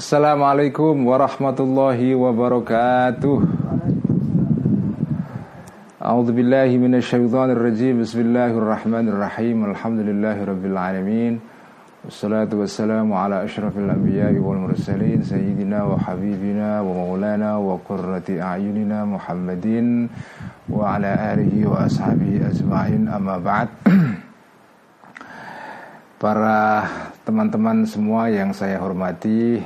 Assalamualaikum warahmatullahi wabarakatuh. A'udzu billahi minasyaitonir rajim Bismillahirrahmanirrahim. Alhamdulillahi rabbil alamin. Wassalatu wassalamu ala asyrafil anbiya'i wal mursalin. Sayyidina wa habibina wa maulana wa qurrati a'yunina Muhammadin Wa ala alihi wa ashabihi ajma'in. Amma ba'd. Para teman-teman semua yang saya hormati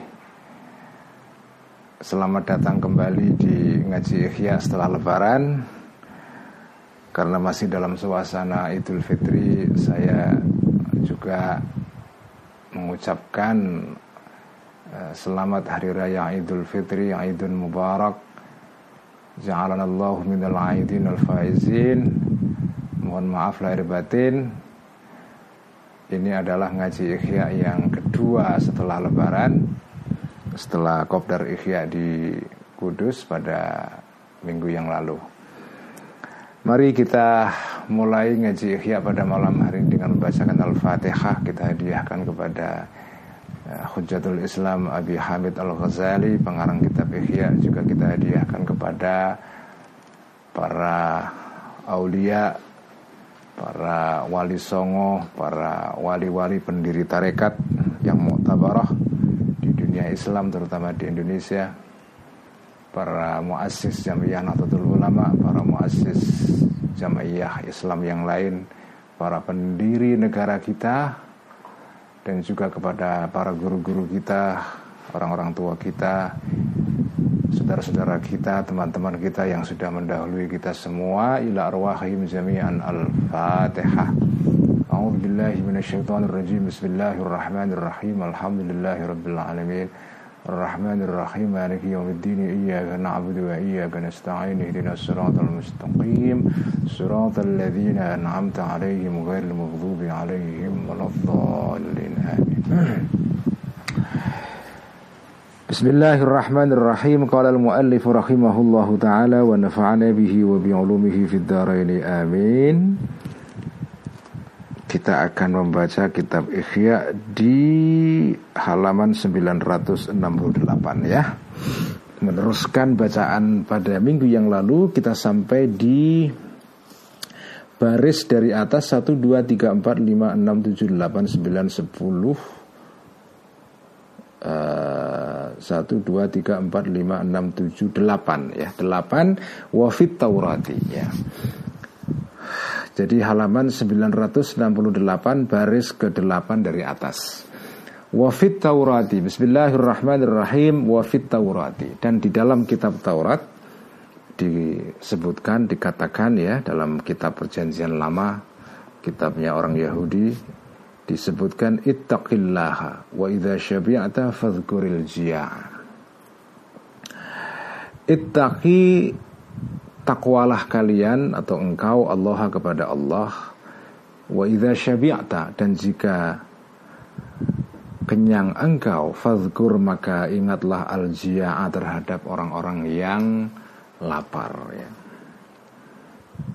Selamat datang kembali di Ngaji Ikhya setelah lebaran Karena masih dalam suasana Idul Fitri Saya juga mengucapkan uh, selamat hari raya Idul Fitri, Idul Mubarak. Ja'alanallahu minal aidin al faizin. Mohon maaf lahir batin. Ini adalah ngaji Ikhya yang kedua setelah lebaran. Setelah Kopdar Ikhya di Kudus pada minggu yang lalu. Mari kita mulai ngaji Ihya pada malam hari dengan membacakan Al-Fatihah. Kita hadiahkan kepada uh, Hujjatul Islam Abi Hamid Al-Ghazali pengarang kitab Ihya. Juga kita hadiahkan kepada para aulia para wali songo para wali-wali pendiri tarekat yang muktabarah dunia Islam terutama di Indonesia para muassis Jamiah Nahdlatul Ulama, para muassis Jamiah Islam yang lain, para pendiri negara kita dan juga kepada para guru-guru kita, orang-orang tua kita, saudara-saudara kita, teman-teman kita yang sudah mendahului kita semua ila arwahim jami'an al-Fatihah. A'udzu billahi minasyaitonir rajim. Bismillahirrahmanirrahim. Alhamdulillahirabbil alamin. الرحمن الرحيم. مالك يوم الدين. إياك نعبد وإياك نستعين. اهدنا الصراط المستقيم. صراط الذين أنعمت عليهم غير المغضوب عليهم ولا الضالين. آمين. بسم الله الرحمن الرحيم. قال المؤلف رحمه الله تعالى ونفعنا به وبعلومه في الدارين. آمين. Kita akan membaca kitab Ikhya di halaman 968 ya. Meneruskan bacaan pada minggu yang lalu kita sampai di baris dari atas 1 2 3 4 5 6 7 8 9 10 Uh, 1 2 3 4 5 6 7 8 ya. 8 wafit taurati ya jadi halaman 968 baris ke-8 dari atas. Wafit Taurati. Bismillahirrahmanirrahim. Wafit Taurati. Dan di dalam kitab Taurat Disebutkan, dikatakan ya Dalam kitab perjanjian lama Kitabnya orang Yahudi Disebutkan Ittaqillaha Wa idha syabi'ata fadhkuril jiya' Ittaqi takwalah kalian atau engkau Allah kepada Allah wa idza syabi'ta dan jika kenyang engkau fadhkur maka ingatlah al terhadap orang-orang yang lapar ya.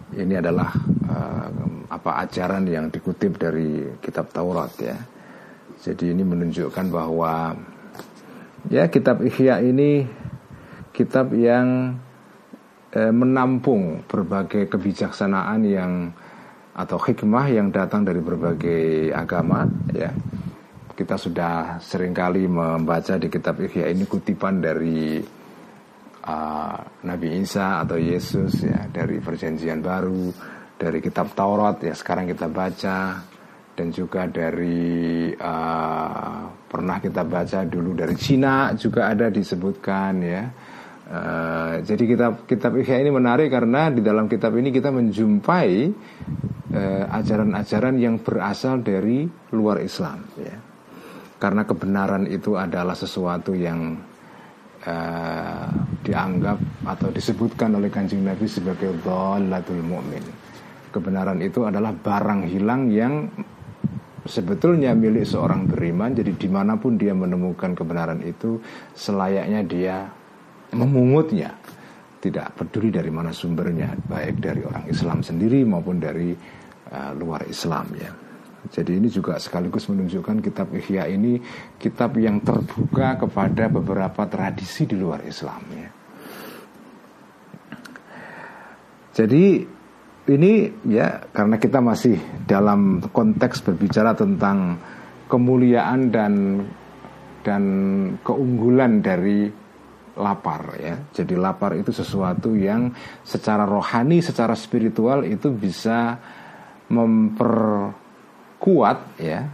Ini adalah uh, apa ajaran yang dikutip dari kitab Taurat ya. Jadi ini menunjukkan bahwa ya kitab Ihya ini kitab yang eh, menampung berbagai kebijaksanaan yang atau hikmah yang datang dari berbagai agama ya. Kita sudah sering kali membaca di kitab Ihya ini kutipan dari uh, Nabi Isa atau Yesus ya dari perjanjian baru dari kitab Taurat ya sekarang kita baca dan juga dari uh, pernah kita baca dulu dari Cina juga ada disebutkan ya Uh, jadi kitab kitab Ihya ini menarik karena di dalam kitab ini kita menjumpai ajaran-ajaran uh, yang berasal dari luar Islam ya. Karena kebenaran itu adalah sesuatu yang uh, dianggap atau disebutkan oleh Kanjeng Nabi sebagai dhalatul mu'min. Kebenaran itu adalah barang hilang yang sebetulnya milik seorang beriman jadi di mana pun dia menemukan kebenaran itu selayaknya dia memungutnya tidak peduli dari mana sumbernya baik dari orang Islam sendiri maupun dari uh, luar Islam ya Jadi ini juga sekaligus menunjukkan kitab Ihya ini kitab yang terbuka kepada beberapa tradisi di luar Islam ya. Jadi ini ya karena kita masih dalam konteks berbicara tentang kemuliaan dan dan keunggulan dari lapar ya. Jadi lapar itu sesuatu yang secara rohani, secara spiritual itu bisa memperkuat ya,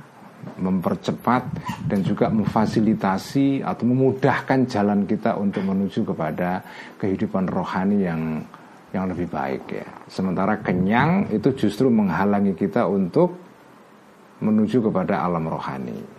mempercepat dan juga memfasilitasi atau memudahkan jalan kita untuk menuju kepada kehidupan rohani yang yang lebih baik ya. Sementara kenyang itu justru menghalangi kita untuk menuju kepada alam rohani.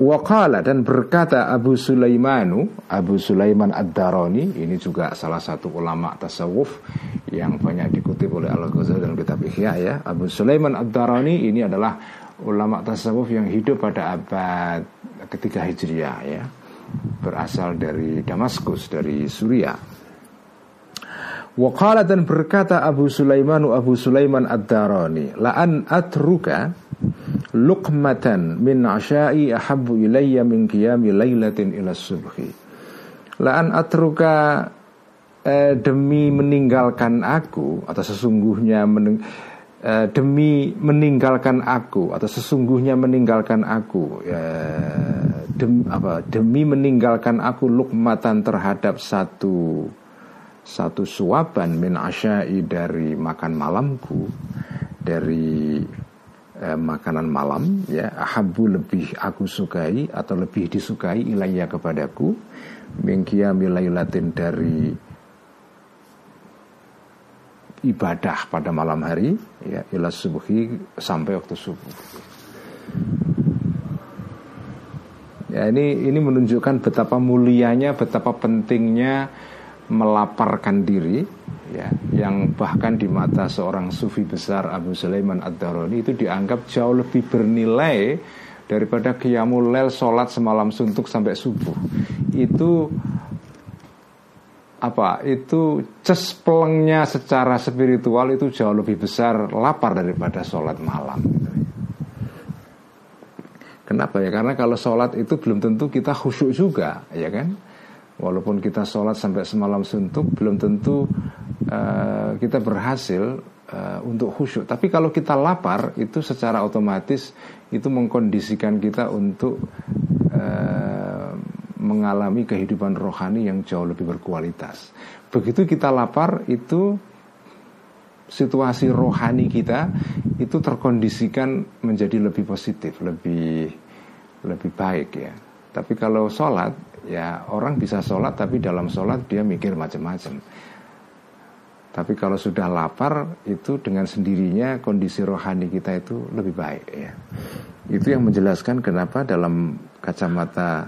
Waqala dan berkata Abu Sulaimanu Abu Sulaiman Ad-Darani Ini juga salah satu ulama tasawuf Yang banyak dikutip oleh Al-Ghazali dalam kitab Ihya ya. Abu Sulaiman Ad-Darani ini adalah ulama tasawuf yang hidup pada abad ketiga Hijriah ya. Berasal dari Damaskus, dari Suriah Waqala dan berkata Abu Sulaimanu Abu Sulaiman Ad-Darani La'an atruka luqmatan min asyai ahabbu ilayya min qiyami lailatin ila subhi. La'an atruka eh, demi meninggalkan aku atau sesungguhnya mening, eh, demi meninggalkan aku atau sesungguhnya meninggalkan aku ya, dem, apa, demi meninggalkan aku lukmatan terhadap satu satu suapan min asyai dari makan malamku dari eh, makanan malam ya. Ahabu lebih aku sukai atau lebih disukai ilayya kepadaku. Mingkia milailatin dari ibadah pada malam hari ya ila subuhi sampai waktu subuh. Ya ini ini menunjukkan betapa mulianya betapa pentingnya melaparkan diri ya yang bahkan di mata seorang sufi besar Abu Sulaiman Ad-Darani itu dianggap jauh lebih bernilai daripada qiyamul lel sholat semalam suntuk sampai subuh itu apa itu cesplengnya secara spiritual itu jauh lebih besar lapar daripada sholat malam Kenapa ya? Karena kalau sholat itu belum tentu kita khusyuk juga, ya kan? Walaupun kita sholat sampai semalam suntuk, belum tentu uh, kita berhasil uh, untuk khusyuk. Tapi kalau kita lapar itu secara otomatis itu mengkondisikan kita untuk uh, mengalami kehidupan rohani yang jauh lebih berkualitas. Begitu kita lapar itu situasi rohani kita itu terkondisikan menjadi lebih positif, lebih lebih baik ya. Tapi kalau sholat ya orang bisa sholat tapi dalam sholat dia mikir macam-macam. Tapi kalau sudah lapar itu dengan sendirinya kondisi rohani kita itu lebih baik ya. Itu yang menjelaskan kenapa dalam kacamata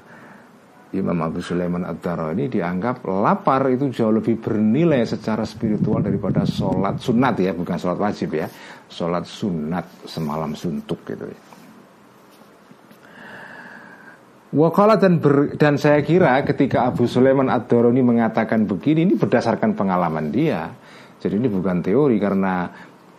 Imam Abu Sulaiman ad ini dianggap lapar itu jauh lebih bernilai secara spiritual daripada sholat sunat ya, bukan sholat wajib ya, sholat sunat semalam suntuk gitu ya. Wakala dan ber, dan saya kira ketika Abu Sulaiman ad mengatakan begini ini berdasarkan pengalaman dia. Jadi ini bukan teori karena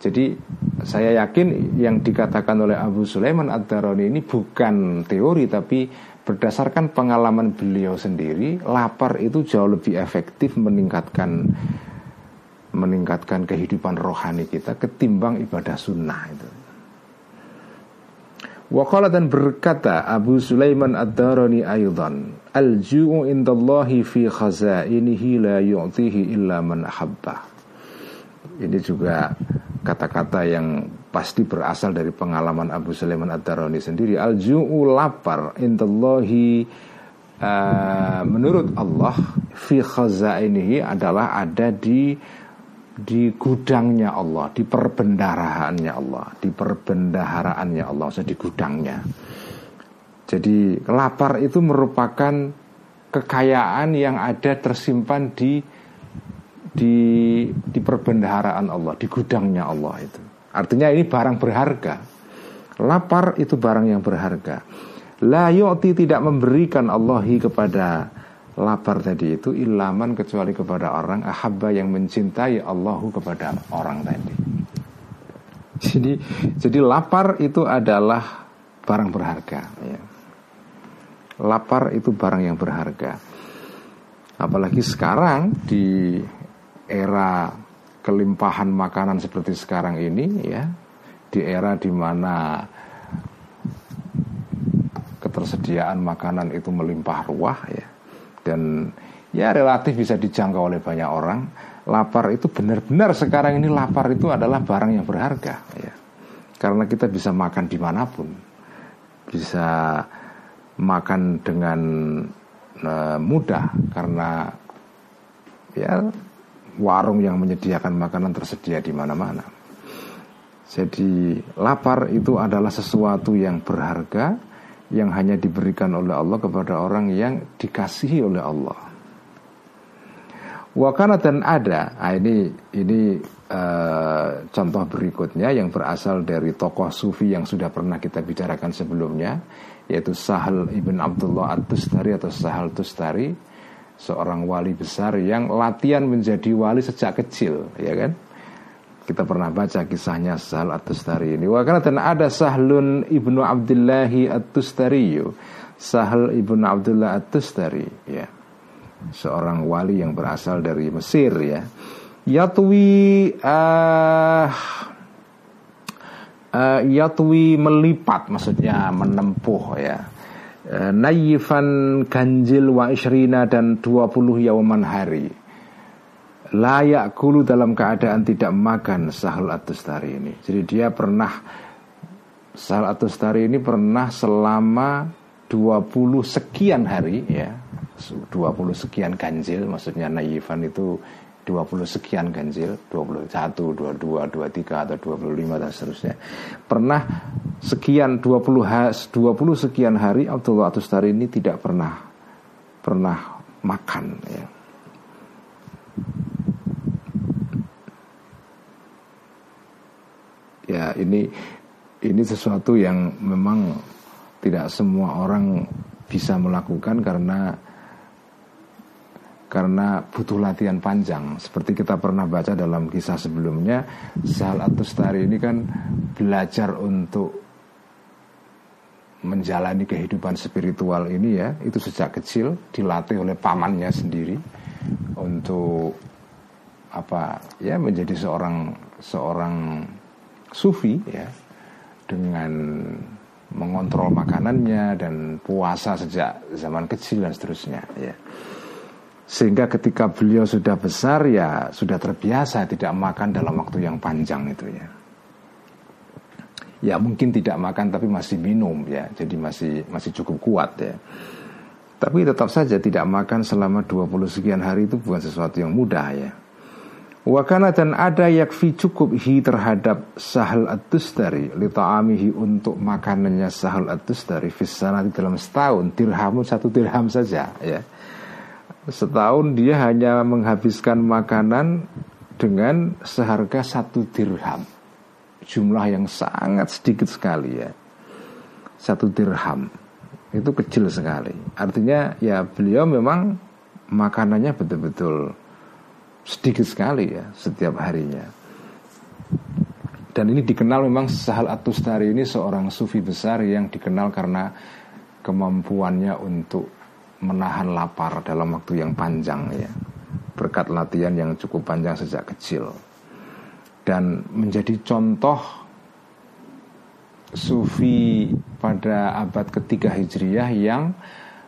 jadi saya yakin yang dikatakan oleh Abu Sulaiman ad ini bukan teori tapi berdasarkan pengalaman beliau sendiri, lapar itu jauh lebih efektif meningkatkan meningkatkan kehidupan rohani kita ketimbang ibadah sunnah itu. Waqala dan berkata Abu Sulaiman ad-Darani aydan Al-ju'u indallahi fi khazainihi la yu'tihi illa man ahabbah ini juga kata-kata yang pasti berasal dari pengalaman Abu Sulaiman Ad-Darani sendiri. Al-ju'u lapar indallahi uh, menurut Allah fi khazainihi adalah ada di di gudangnya Allah, di perbendaharaannya Allah, di perbendaharaannya Allah, maksudnya di gudangnya. Jadi lapar itu merupakan kekayaan yang ada tersimpan di di di perbendaharaan Allah, di gudangnya Allah itu. Artinya ini barang berharga. Lapar itu barang yang berharga. La yu'ti tidak memberikan Allahi kepada lapar tadi itu ilaman kecuali kepada orang ahabba yang mencintai Allahu kepada orang tadi. Jadi jadi lapar itu adalah barang berharga. Ya. Lapar itu barang yang berharga. Apalagi sekarang di era kelimpahan makanan seperti sekarang ini ya, di era di mana ketersediaan makanan itu melimpah ruah ya dan ya relatif bisa dijangkau oleh banyak orang. Lapar itu benar-benar sekarang ini lapar itu adalah barang yang berharga ya. Karena kita bisa makan di mana pun Bisa makan dengan uh, mudah Karena ya warung yang menyediakan makanan tersedia di mana-mana Jadi lapar itu adalah sesuatu yang berharga yang hanya diberikan oleh Allah kepada orang yang dikasihi oleh Allah. Wakana dan ada, nah ini ini uh, contoh berikutnya yang berasal dari tokoh sufi yang sudah pernah kita bicarakan sebelumnya, yaitu Sahal ibn Abdullah At-Tustari atau Sahal Tustari, seorang wali besar yang latihan menjadi wali sejak kecil, ya kan? Kita pernah baca kisahnya Sahal At-Tustari ini. Wakana dan ada Sahlun ibnu Abdillahi At-Tustari. Sahal ibnu Abdullah At-Tustari. Ya. Seorang wali yang berasal dari Mesir ya. Yatwi uh, uh, Yatwi melipat maksudnya menempuh ya. Uh, Nayifan ganjil wa isrina dan 20 yauman hari layak kulu dalam keadaan tidak makan sahal atustari ini. Jadi dia pernah sahal atustari ini pernah selama 20 sekian hari ya. 20 sekian ganjil maksudnya naifan itu 20 sekian ganjil 21, 22, 23 atau 25 dan seterusnya. Pernah sekian 20, 20 sekian hari Abdullah Atustari ini tidak pernah Pernah makan ya. Ya ini ini sesuatu yang memang tidak semua orang bisa melakukan karena karena butuh latihan panjang seperti kita pernah baca dalam kisah sebelumnya Sal Atustari ini kan belajar untuk menjalani kehidupan spiritual ini ya itu sejak kecil dilatih oleh pamannya sendiri untuk apa ya menjadi seorang seorang sufi ya dengan mengontrol makanannya dan puasa sejak zaman kecil dan seterusnya ya. Sehingga ketika beliau sudah besar ya sudah terbiasa tidak makan dalam waktu yang panjang itu ya. Ya mungkin tidak makan tapi masih minum ya. Jadi masih masih cukup kuat ya. Tapi tetap saja tidak makan selama 20 sekian hari itu bukan sesuatu yang mudah ya. Wakana dan ada yakfi cukup hi terhadap sahal at-tustari li ta'amihi untuk makanannya sahal at-tustari fisana di dalam setahun dirhamun satu dirham saja ya. Setahun dia hanya menghabiskan makanan dengan seharga satu dirham. Jumlah yang sangat sedikit sekali ya. Satu dirham. Itu kecil sekali. Artinya ya beliau memang makanannya betul-betul sedikit sekali ya setiap harinya. Dan ini dikenal memang Sahal Atustari ini seorang sufi besar yang dikenal karena kemampuannya untuk menahan lapar dalam waktu yang panjang ya. Berkat latihan yang cukup panjang sejak kecil. Dan menjadi contoh sufi pada abad ketiga Hijriyah yang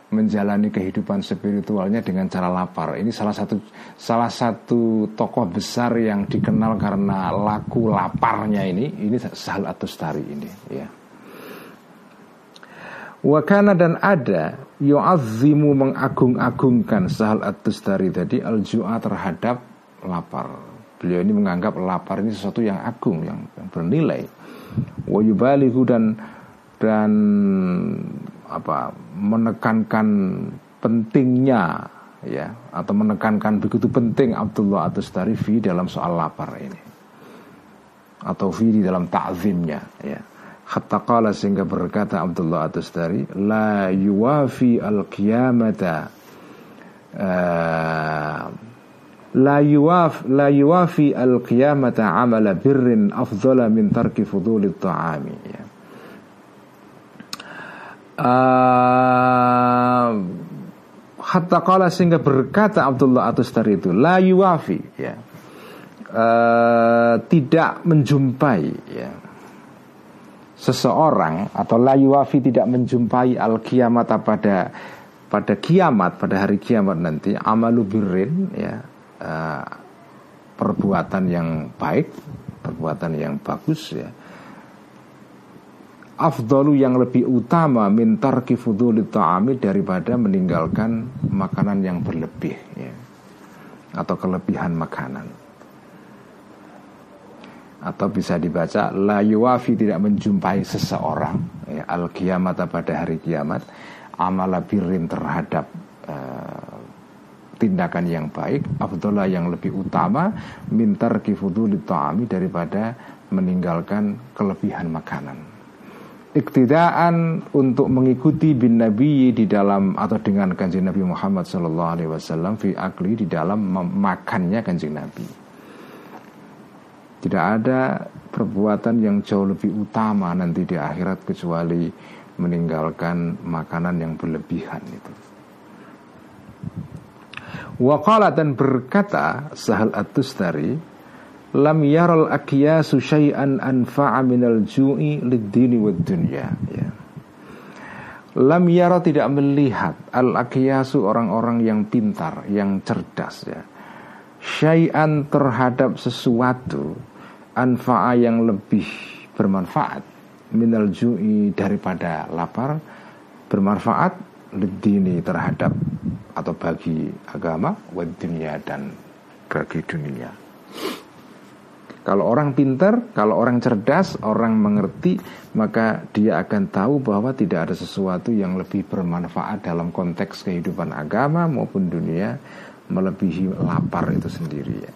menjalani kehidupan spiritualnya dengan cara lapar. Ini salah satu salah satu tokoh besar yang dikenal karena laku laparnya ini. Ini Sahal Atustari ini, ya. Wakana dan ada yu'azzimu mengagung-agungkan Sahal Atustari tadi al-ju'a terhadap lapar. Beliau ini menganggap lapar ini sesuatu yang agung, yang, yang bernilai. Wa dan dan apa menekankan pentingnya ya atau menekankan begitu penting Abdullah atau Starifi dalam soal lapar ini atau fi di dalam ta'zimnya ya hatta qala sehingga berkata Abdullah atau Stari la yuwafi al qiyamata uh, la yuwaf la yuwafi al qiyamata amala birrin afdhala min tarki fudulit ta'ami ya. Uh, hatta qala sehingga berkata Abdullah Atustar itu la yuwafi ya. Uh, tidak menjumpai ya seseorang atau la yuwafi tidak menjumpai al kiamat pada pada kiamat pada hari kiamat nanti amalu birrin ya uh, perbuatan yang baik, perbuatan yang bagus ya. Afdalu yang lebih utama mintar kifuduli ta'ami daripada meninggalkan makanan yang berlebih ya. Atau kelebihan makanan Atau bisa dibaca La yuwafi tidak menjumpai seseorang ya, Al kiamat pada hari kiamat Amala birrin terhadap uh, tindakan yang baik afdollah yang lebih utama mintar kifuduli ta'ami daripada meninggalkan kelebihan makanan. Iktidaan untuk mengikuti bin nabi di dalam atau dengan kanjeng Nabi Muhammad Sallallahu Alaihi Wasallam fi akli di dalam makannya kanjeng Nabi tidak ada perbuatan yang jauh lebih utama nanti di akhirat kecuali meninggalkan makanan yang berlebihan itu. Waqala dan berkata Sahal At-Tustari Lam yaral akyasu syai'an anfa'a minal ju'i lid-dini dunya ya. Lam yara tidak melihat Al-akyasu orang-orang yang pintar Yang cerdas ya Syai'an terhadap sesuatu Anfa'a yang lebih bermanfaat Minal ju'i daripada lapar Bermanfaat Lidini terhadap atau bagi agama wad dunia dan bagi dunia. Kalau orang pintar, kalau orang cerdas, orang mengerti, maka dia akan tahu bahwa tidak ada sesuatu yang lebih bermanfaat dalam konteks kehidupan agama maupun dunia melebihi lapar itu sendiri ya.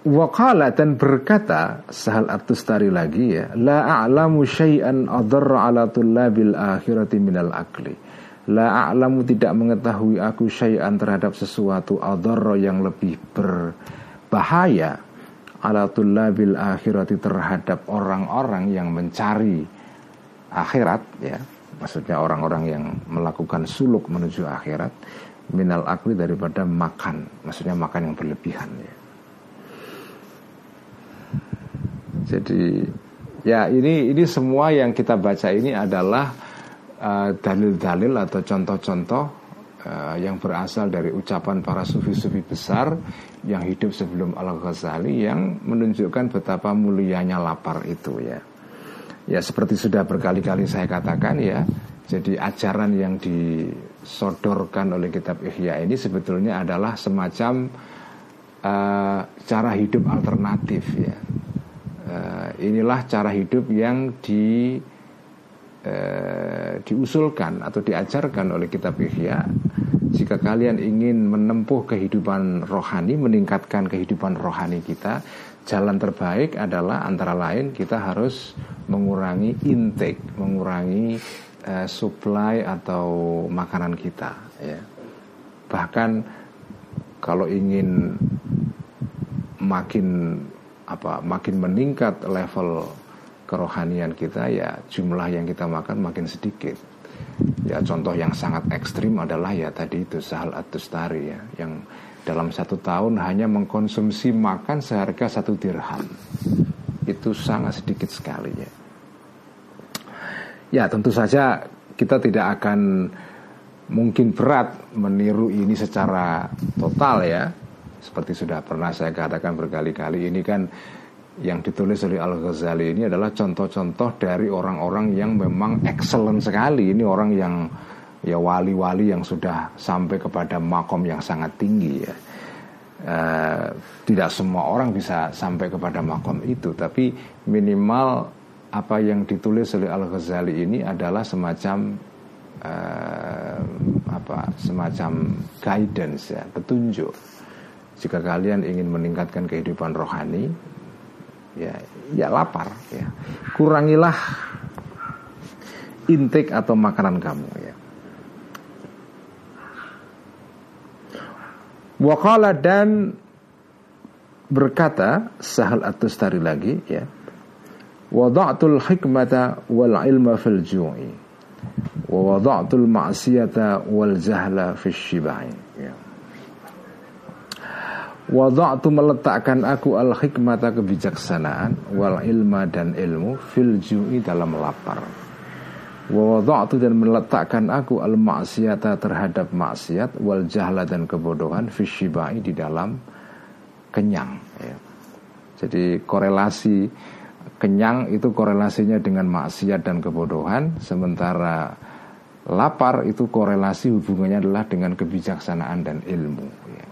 Wakala dan berkata Sahal At-Tustari lagi ya La a'lamu syai'an adarra ala tullabil akhirati minal akli La a'lamu tidak mengetahui aku syai'an terhadap sesuatu adarra yang lebih berbahaya Ala tullabil akhirati terhadap orang-orang yang mencari akhirat ya Maksudnya orang-orang yang melakukan suluk menuju akhirat Minal akli daripada makan Maksudnya makan yang berlebihan ya Jadi ya ini ini semua yang kita baca ini adalah uh, dalil-dalil uh, atau contoh-contoh uh, yang berasal dari ucapan para sufi-sufi besar yang hidup sebelum Al-Ghazali yang menunjukkan betapa mulianya lapar itu ya. Ya seperti sudah berkali-kali saya katakan ya. Jadi ajaran yang disodorkan oleh kitab Ihya ini sebetulnya adalah semacam uh, cara hidup alternatif ya uh, inilah cara hidup yang di uh, diusulkan atau diajarkan oleh kitab Ihya jika kalian ingin menempuh kehidupan rohani meningkatkan kehidupan rohani kita jalan terbaik adalah antara lain kita harus mengurangi intake mengurangi uh, supply atau makanan kita ya. Bahkan kalau ingin makin apa makin meningkat level kerohanian kita ya jumlah yang kita makan makin sedikit. Ya contoh yang sangat ekstrim adalah ya tadi itu Sahal Atustari ya yang dalam satu tahun hanya mengkonsumsi makan seharga satu dirham. Itu sangat sedikit sekali ya. Ya tentu saja kita tidak akan mungkin berat meniru ini secara total ya. Seperti sudah pernah saya katakan berkali-kali ini kan yang ditulis oleh Al-Ghazali ini adalah contoh-contoh dari orang-orang yang memang excellent sekali. Ini orang yang ya wali-wali yang sudah sampai kepada makom yang sangat tinggi ya. Uh, tidak semua orang bisa sampai kepada makom itu, tapi minimal apa yang ditulis oleh Al Ghazali ini adalah semacam uh, apa semacam guidance ya, petunjuk jika kalian ingin meningkatkan kehidupan rohani ya ya lapar ya kurangilah intake atau makanan kamu ya. Wakala dan berkata Sahal At-Tustari lagi ya. Wada'tul hikmata wal ilma fil ju'i wa wada'tul ma'siyata wal jahla fil shibai ya. Wada'tu meletakkan aku al hikmata kebijaksanaan wal ilma dan ilmu fil ju'i dalam lapar wa wada'tu dan meletakkan aku al ma'siyata terhadap maksiat wal jahla dan kebodohan fil shibai di dalam kenyang ya. Jadi korelasi kenyang itu korelasinya dengan maksiat dan kebodohan sementara lapar itu korelasi hubungannya adalah dengan kebijaksanaan dan ilmu ya.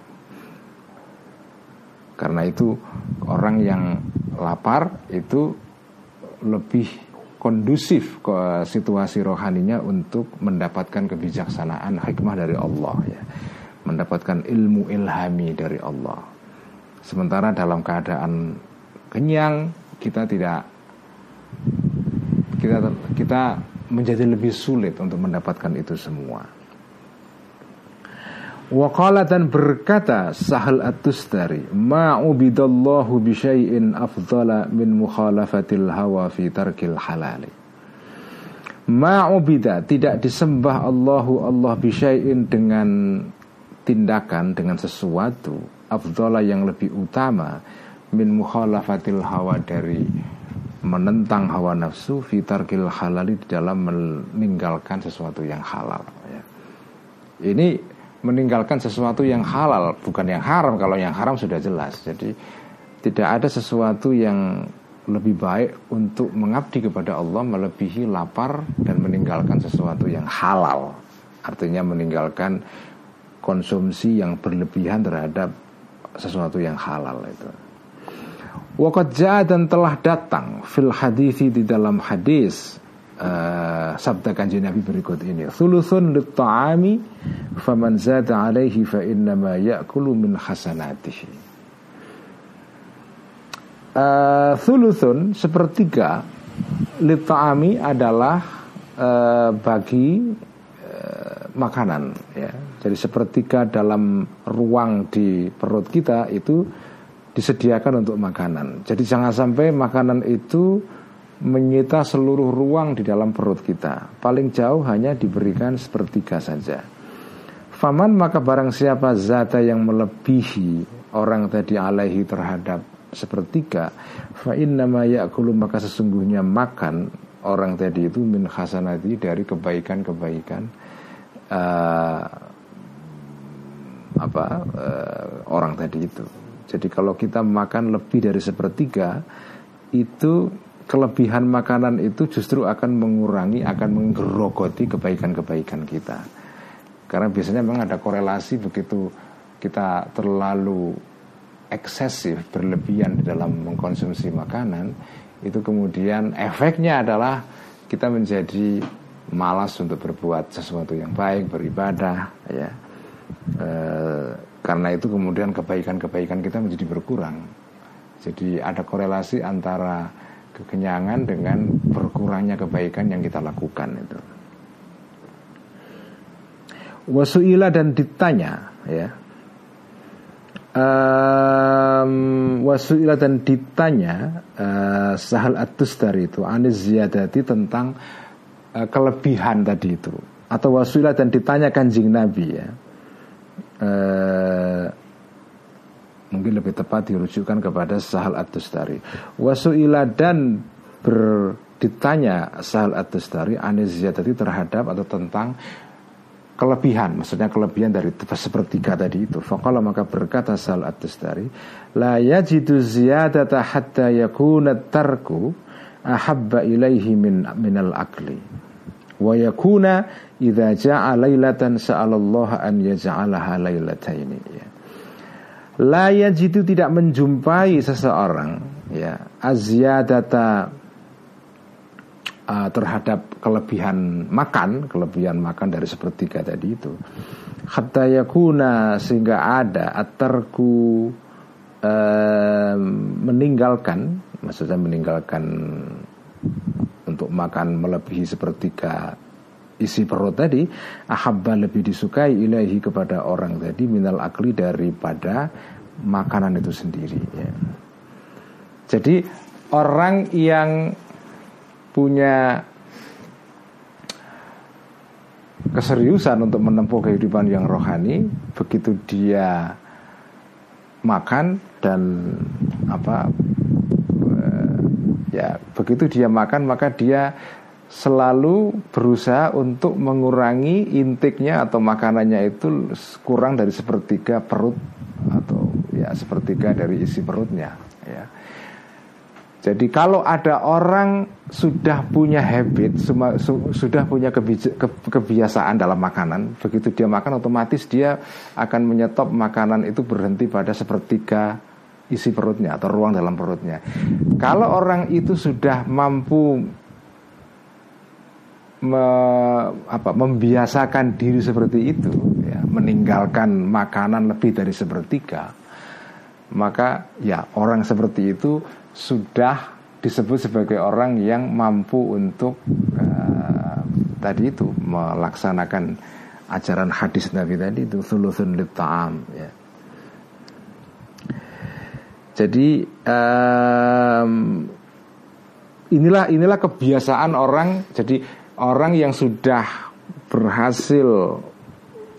Karena itu orang yang lapar itu lebih kondusif ke situasi rohaninya untuk mendapatkan kebijaksanaan hikmah dari Allah ya. Mendapatkan ilmu ilhami dari Allah Sementara dalam keadaan kenyang kita tidak kita kita menjadi lebih sulit untuk mendapatkan itu semua. Waqala dan berkata Sahal At-Tustari Ma'ubidallahu bisyai'in afdala min mukhalafatil hawa fi tarkil halali Ma'ubida tidak disembah Allahu Allah bisyai'in dengan tindakan dengan sesuatu afdola yang lebih utama min mukhalafatil hawa dari menentang hawa nafsu fitarkil halali di dalam meninggalkan sesuatu yang halal ya. ini meninggalkan sesuatu yang halal bukan yang haram. Kalau yang haram sudah jelas. Jadi tidak ada sesuatu yang lebih baik untuk mengabdi kepada Allah melebihi lapar dan meninggalkan sesuatu yang halal. Artinya meninggalkan konsumsi yang berlebihan terhadap sesuatu yang halal itu. Wakat dan telah datang fil hadithi di dalam hadis uh, sabda kanji Nabi berikut ini. Thuluthun lit ta'ami faman zada alaihi fa innama ya'kulu min hasanatihi. Uh, thuluthun sepertiga lit ta'ami adalah uh, bagi uh, makanan ya jadi sepertiga dalam ruang di perut kita itu disediakan untuk makanan. Jadi jangan sampai makanan itu menyita seluruh ruang di dalam perut kita. Paling jauh hanya diberikan sepertiga saja. Faman maka barang siapa zata yang melebihi orang tadi alaihi terhadap sepertiga fa innama ya'kulu maka sesungguhnya makan orang tadi itu min hasanati dari kebaikan-kebaikan uh, apa uh, orang tadi itu. Jadi kalau kita makan lebih dari sepertiga itu kelebihan makanan itu justru akan mengurangi, akan menggerogoti kebaikan-kebaikan kita. Karena biasanya memang ada korelasi begitu kita terlalu eksesif, berlebihan di dalam mengkonsumsi makanan, itu kemudian efeknya adalah kita menjadi malas untuk berbuat sesuatu yang baik, beribadah, ya e, karena itu kemudian kebaikan-kebaikan kita menjadi berkurang. Jadi ada korelasi antara kekenyangan dengan berkurangnya kebaikan yang kita lakukan itu. Wasuila dan ditanya ya. Um, wasuila dan ditanya uh, Sahal Atus dari itu Anis Ziyadati tentang uh, kelebihan tadi itu Atau wasuila dan ditanya kanjing Nabi ya eh, mungkin lebih tepat dirujukkan kepada Sahal At-Tustari. Wasuila dan ber, ditanya Sahal At-Tustari tadi terhadap atau tentang kelebihan, maksudnya kelebihan dari sepertiga tadi itu. Faqala maka berkata Sahal At-Tustari, la yajidu ziyadata hatta yakuna tarku ahabba ilaihi min minal akli wa yakuna idza ja'a lailatan sa'alallah an yaj'alaha lailataini ya. La yajidu tidak menjumpai seseorang ya azyadata uh, terhadap kelebihan makan, kelebihan makan dari sepertiga tadi itu. Hatta yakuna sehingga ada atarku uh, meninggalkan maksudnya meninggalkan untuk makan melebihi sepertiga isi perut tadi ahabba lebih disukai ilahi kepada orang tadi minal akli daripada makanan itu sendiri ya. Jadi orang yang punya keseriusan untuk menempuh kehidupan yang rohani begitu dia makan dan apa eh, ya begitu dia makan maka dia selalu berusaha untuk mengurangi intiknya atau makanannya itu kurang dari sepertiga perut atau ya sepertiga dari isi perutnya ya jadi kalau ada orang sudah punya habit, sudah punya kebiasaan dalam makanan, begitu dia makan otomatis dia akan menyetop makanan itu berhenti pada sepertiga isi perutnya atau ruang dalam perutnya. Kalau orang itu sudah mampu me, apa, membiasakan diri seperti itu, ya, meninggalkan makanan lebih dari sepertiga, maka ya orang seperti itu sudah disebut sebagai orang yang mampu untuk uh, tadi itu melaksanakan ajaran hadis Nabi tadi itu thuluthun ta'am ya. Jadi um, inilah inilah kebiasaan orang. Jadi orang yang sudah berhasil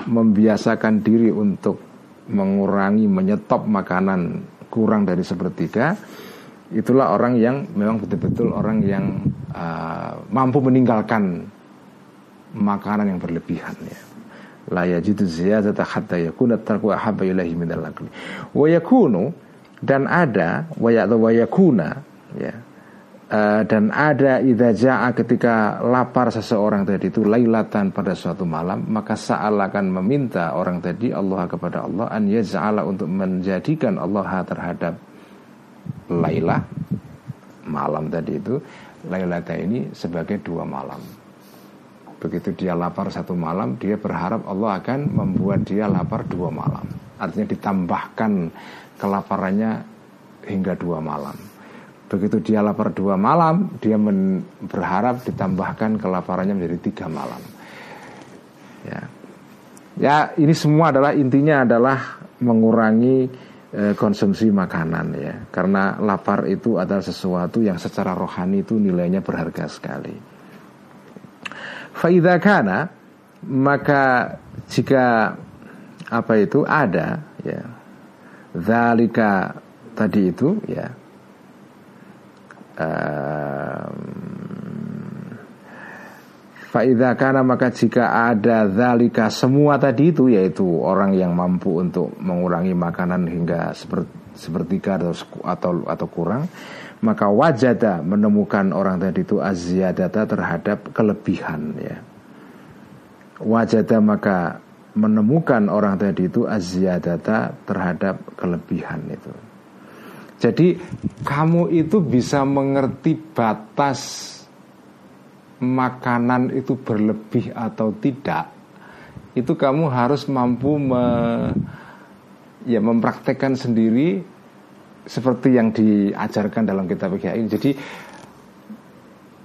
membiasakan diri untuk mengurangi menyetop makanan kurang dari sepertiga itulah orang yang memang betul-betul orang yang uh, mampu meninggalkan makanan yang berlebihan ya. La yajidu ziyadata hatta yakuna tarku ahabba dan ada wa ya. Uh, dan ada idza jaa ketika lapar seseorang tadi itu lailatan pada suatu malam maka sa'al akan meminta orang tadi Allah kepada Allah an yaz'ala untuk menjadikan Allah terhadap Laila malam tadi itu Lailata ini sebagai dua malam. Begitu dia lapar satu malam Dia berharap Allah akan membuat dia lapar dua malam. Artinya ditambahkan kelaparannya hingga dua malam Begitu dia lapar dua malam Dia berharap ditambahkan kelaparannya menjadi tiga malam. Ya. Ya ini semua adalah intinya adalah mengurangi Eh, konsumsi makanan ya. Karena lapar itu adalah sesuatu yang secara rohani itu nilainya berharga sekali. Faida kana maka jika apa itu ada ya zalika tadi itu ya Fa'idha kana maka jika ada zalika semua tadi itu yaitu orang yang mampu untuk mengurangi makanan hingga seperti sepertiga atau atau atau kurang maka wajada menemukan orang tadi itu azyadata terhadap kelebihan ya. Wajada maka menemukan orang tadi itu azyadata terhadap kelebihan itu jadi kamu itu bisa mengerti batas makanan itu berlebih atau tidak itu kamu harus mampu me, ya mempraktekkan sendiri seperti yang diajarkan dalam kitab ini. Jadi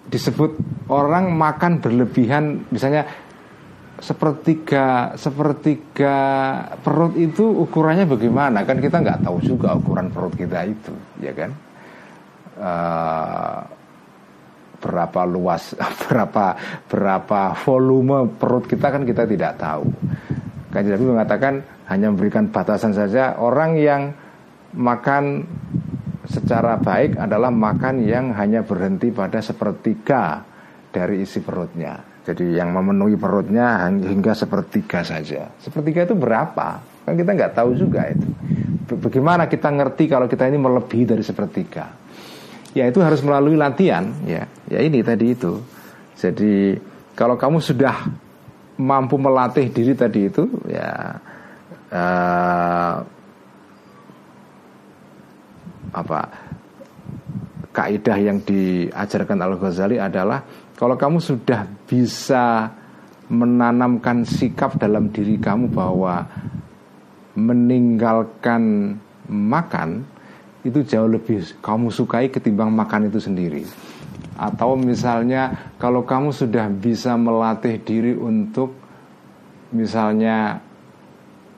disebut orang makan berlebihan misalnya sepertiga sepertiga perut itu ukurannya bagaimana kan kita nggak tahu juga ukuran perut kita itu ya kan uh, berapa luas, berapa berapa volume perut kita kan kita tidak tahu. Kan Nabi mengatakan hanya memberikan batasan saja orang yang makan secara baik adalah makan yang hanya berhenti pada sepertiga dari isi perutnya. Jadi yang memenuhi perutnya hingga sepertiga saja. Sepertiga itu berapa? Kan kita nggak tahu juga itu. Bagaimana kita ngerti kalau kita ini melebihi dari sepertiga? ya itu harus melalui latihan ya ya ini tadi itu jadi kalau kamu sudah mampu melatih diri tadi itu ya uh, apa kaidah yang diajarkan Al Ghazali adalah kalau kamu sudah bisa menanamkan sikap dalam diri kamu bahwa meninggalkan makan itu jauh lebih kamu sukai ketimbang makan itu sendiri. Atau misalnya kalau kamu sudah bisa melatih diri untuk misalnya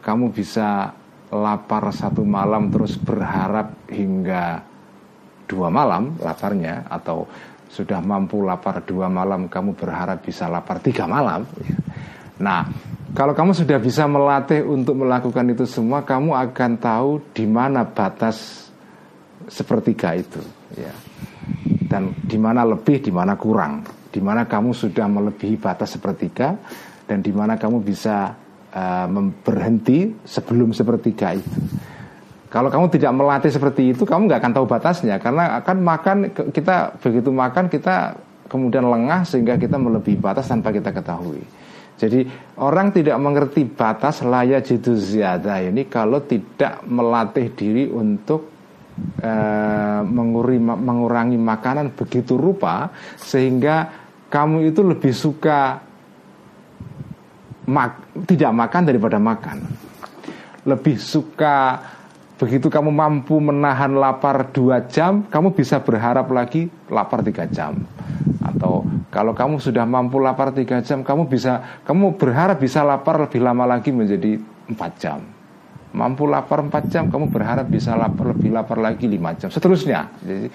kamu bisa lapar satu malam terus berharap hingga dua malam laparnya atau sudah mampu lapar dua malam kamu berharap bisa lapar tiga malam. Nah, kalau kamu sudah bisa melatih untuk melakukan itu semua, kamu akan tahu di mana batas sepertiga itu, ya dan di mana lebih, di mana kurang, di mana kamu sudah melebihi batas sepertiga dan di mana kamu bisa uh, berhenti sebelum sepertiga itu. Kalau kamu tidak melatih seperti itu, kamu nggak akan tahu batasnya karena akan makan kita begitu makan kita kemudian lengah sehingga kita melebihi batas tanpa kita ketahui. Jadi orang tidak mengerti batas layak jitu ziyada ini kalau tidak melatih diri untuk menguri, mengurangi makanan begitu rupa sehingga kamu itu lebih suka mak, tidak makan daripada makan. Lebih suka begitu kamu mampu menahan lapar dua jam, kamu bisa berharap lagi lapar tiga jam. Atau kalau kamu sudah mampu lapar tiga jam, kamu bisa kamu berharap bisa lapar lebih lama lagi menjadi empat jam. Mampu lapar 4 jam kamu berharap bisa lapar lebih lapar lagi 5 jam. Seterusnya. Jadi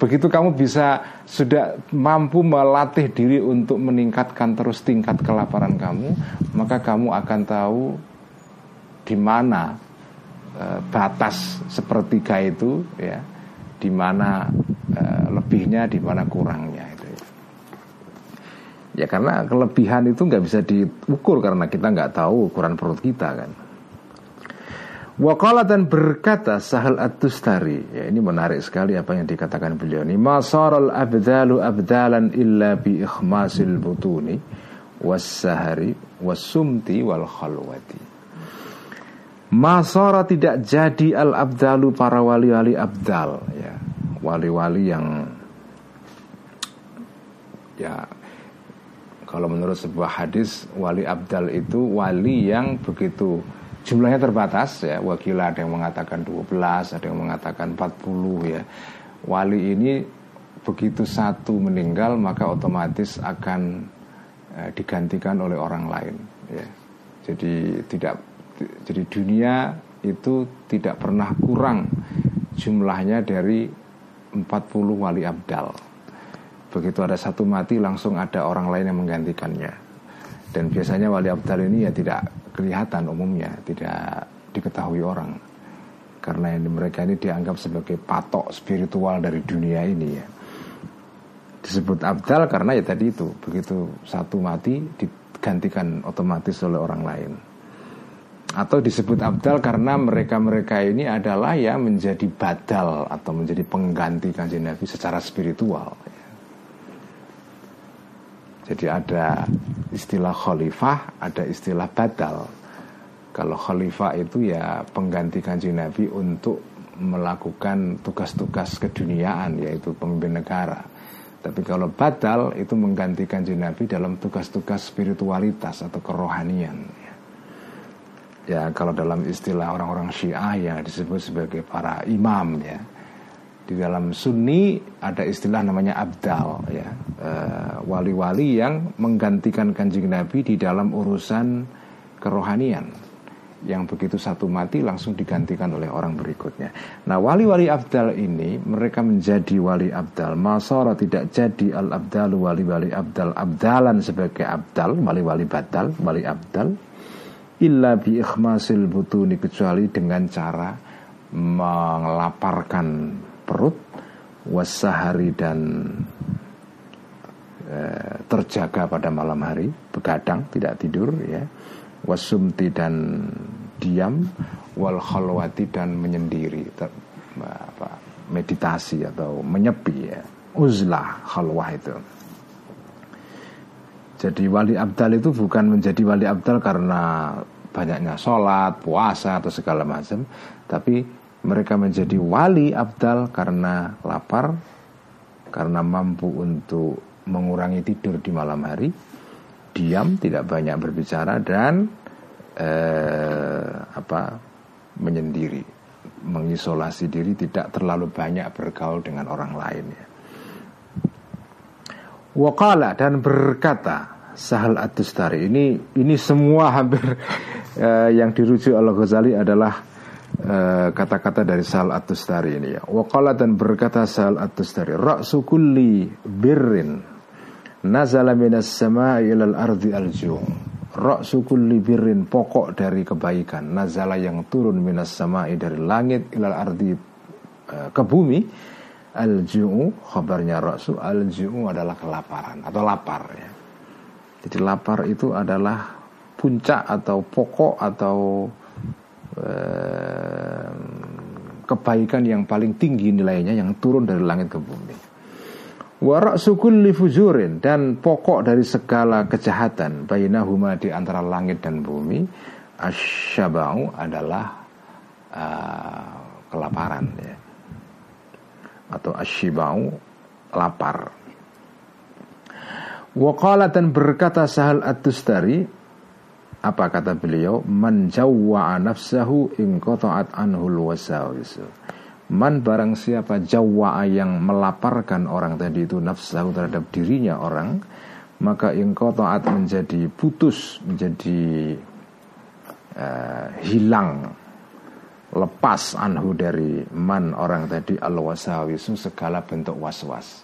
begitu kamu bisa sudah mampu melatih diri untuk meningkatkan terus tingkat kelaparan kamu maka kamu akan tahu di mana e, batas sepertiga itu ya di mana e, lebihnya di mana kurangnya itu. Ya karena kelebihan itu nggak bisa diukur karena kita nggak tahu ukuran perut kita kan. Wakala dan berkata Sahal At-Tustari ya, Ini menarik sekali apa yang dikatakan beliau ini. Masaral abdalu abdalan illa bi ikhmasil butuni Was-sahari Was-sumti wal khalwati Masara tidak jadi al-abdalu para wali-wali abdal ya. Wali-wali yang Ya Kalau menurut sebuah hadis Wali abdal itu wali yang begitu jumlahnya terbatas ya. Wakil ada yang mengatakan 12 ada yang mengatakan 40 ya. Wali ini begitu satu meninggal maka otomatis akan eh, digantikan oleh orang lain ya. Jadi tidak jadi dunia itu tidak pernah kurang jumlahnya dari 40 wali abdal begitu ada satu mati langsung ada orang lain yang menggantikannya dan biasanya wali abdal ini ya tidak kelihatan umumnya, tidak diketahui orang. Karena ini, mereka ini dianggap sebagai patok spiritual dari dunia ini ya. Disebut abdal karena ya tadi itu, begitu satu mati digantikan otomatis oleh orang lain. Atau disebut abdal karena mereka-mereka ini adalah ya menjadi badal atau menjadi pengganti kanjeng Nabi secara spiritual. Jadi ada istilah khalifah, ada istilah badal. Kalau khalifah itu ya pengganti kanjeng Nabi untuk melakukan tugas-tugas keduniaan yaitu pemimpin negara. Tapi kalau badal itu mengganti kanjeng Nabi dalam tugas-tugas spiritualitas atau kerohanian. Ya kalau dalam istilah orang-orang Syiah yang disebut sebagai para imam ya. Di dalam Sunni ada istilah namanya abdal ya. Eh, wali-wali yang menggantikan kanjeng Nabi di dalam urusan kerohanian. Yang begitu satu mati langsung digantikan oleh orang berikutnya. Nah wali-wali abdal ini mereka menjadi wali abdal. Masara tidak jadi al abdal wali-wali abdal. Abdalan sebagai abdal wali-wali badal wali abdal illa bi ikhmasil butuni kecuali dengan cara melaparkan perut wasahari dan e, terjaga pada malam hari begadang tidak tidur ya. Wasumti dan diam wal khalwati dan menyendiri ter, apa, meditasi atau menyepi ya. Uzlah khalwah itu jadi wali abdal itu bukan menjadi wali abdal karena banyaknya sholat, puasa atau segala macam, tapi mereka menjadi wali abdal karena lapar, karena mampu untuk mengurangi tidur di malam hari, diam, tidak banyak berbicara dan eh, apa menyendiri, mengisolasi diri, tidak terlalu banyak bergaul dengan orang lain. Ya. Wakala dan berkata Sahal At-Tustari ini ini semua hampir uh, yang dirujuk oleh Ghazali adalah eh, kata-kata uh, dari Sahal At-Tustari ini ya. Wakala dan berkata Sahal At-Tustari, "Ra'su birrin nazala minas sama'i ilal ardi al-jum." Ra'su kulli birrin pokok dari kebaikan nazala yang turun minas sama'i dari langit ilal ardi uh, ke bumi Al-ju'u khabarnya rasu Al-ju'u adalah kelaparan Atau lapar ya. Jadi lapar itu adalah Puncak atau pokok Atau eh, Kebaikan yang paling tinggi nilainya Yang turun dari langit ke bumi. Warak sukul fujurin Dan pokok dari segala kejahatan Bainahuma di antara langit dan bumi Asyabau adalah uh, Kelaparan ya atau asyibau lapar. Waqala dan berkata Sahal At-Tustari apa kata beliau? Man nafsahu in qata'at anhul wasawisu man barang siapa jawwa'a yang melaparkan orang tadi itu nafsahu terhadap dirinya orang maka in qata'at menjadi putus menjadi uh, hilang lepas anhu dari man orang tadi al wasawisu segala bentuk was-was.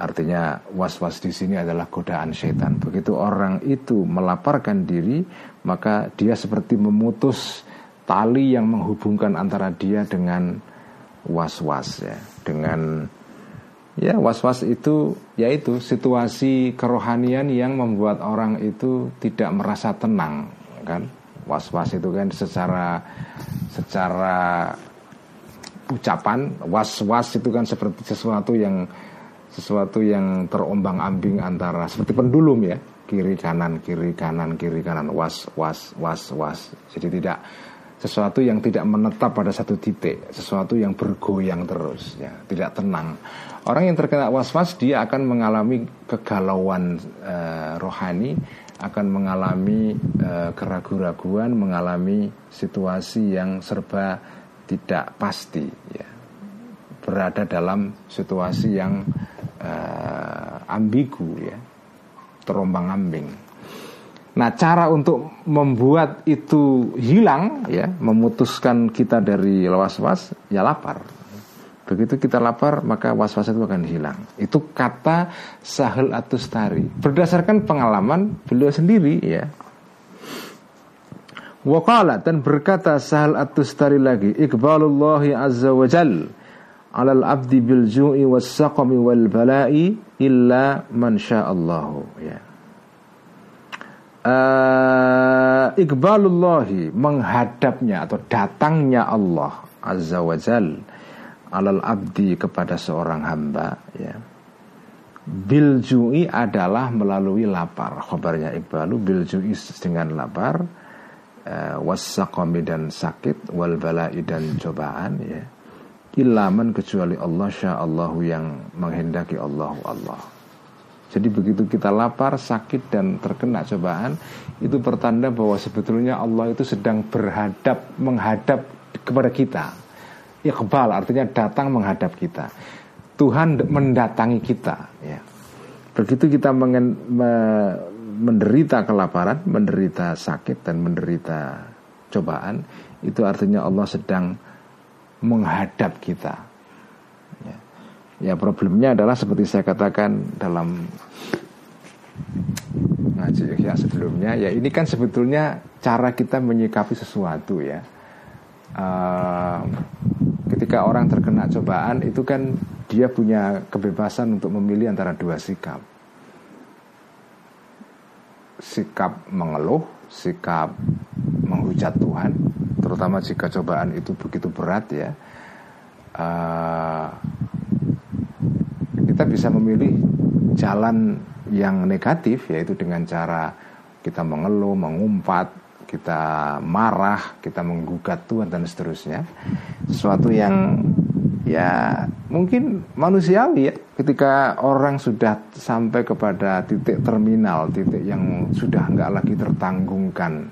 Artinya was-was di sini adalah godaan setan. Begitu orang itu melaparkan diri, maka dia seperti memutus tali yang menghubungkan antara dia dengan was-was ya, dengan ya was-was itu yaitu situasi kerohanian yang membuat orang itu tidak merasa tenang kan was-was itu kan secara secara ucapan was-was itu kan seperti sesuatu yang sesuatu yang terombang ambing antara seperti pendulum ya kiri kanan kiri kanan kiri kanan was was was was. Jadi tidak sesuatu yang tidak menetap pada satu titik sesuatu yang bergoyang terus ya tidak tenang. Orang yang terkena was was dia akan mengalami kegalauan eh, rohani akan mengalami uh, keraguan-raguan, mengalami situasi yang serba tidak pasti, ya. berada dalam situasi yang uh, ambigu, ya, terombang-ambing. Nah, cara untuk membuat itu hilang, ya, memutuskan kita dari was-was, ya lapar. Begitu kita lapar maka was-was itu akan hilang. Itu kata Sahel Atustari. Berdasarkan pengalaman beliau sendiri ya. Wakala dan berkata Sahel Atustari lagi, Iqbalullahi azza wa jal alal abdi bil ju'i was saqami wal bala'i illa man sya'allahu ya. Uh, Iqbalullahi menghadapnya atau datangnya Allah azza wa jal alal abdi kepada seorang hamba ya. Biljui adalah melalui lapar khabarnya Iqbalu. Biljui dengan lapar uh, wasaqami dan sakit wal balai dan cobaan ya. Ilaman kecuali Allah syaallahu yang menghendaki Allah Allah. Jadi begitu kita lapar, sakit dan terkena cobaan Itu pertanda bahwa sebetulnya Allah itu sedang berhadap Menghadap kepada kita Iqbal artinya datang menghadap kita. Tuhan mendatangi kita ya. Begitu kita mengen, me, menderita kelaparan, menderita sakit dan menderita cobaan, itu artinya Allah sedang menghadap kita. Ya, ya problemnya adalah seperti saya katakan dalam ngaji ya sebelumnya, ya ini kan sebetulnya cara kita menyikapi sesuatu ya. Uh, ketika orang terkena cobaan itu kan dia punya kebebasan untuk memilih antara dua sikap. Sikap mengeluh, sikap menghujat Tuhan, terutama jika cobaan itu begitu berat ya. Uh, kita bisa memilih jalan yang negatif yaitu dengan cara kita mengeluh, mengumpat, kita marah, kita menggugat Tuhan dan seterusnya. Sesuatu yang ya mungkin manusiawi ya ketika orang sudah sampai kepada titik terminal, titik yang sudah nggak lagi tertanggungkan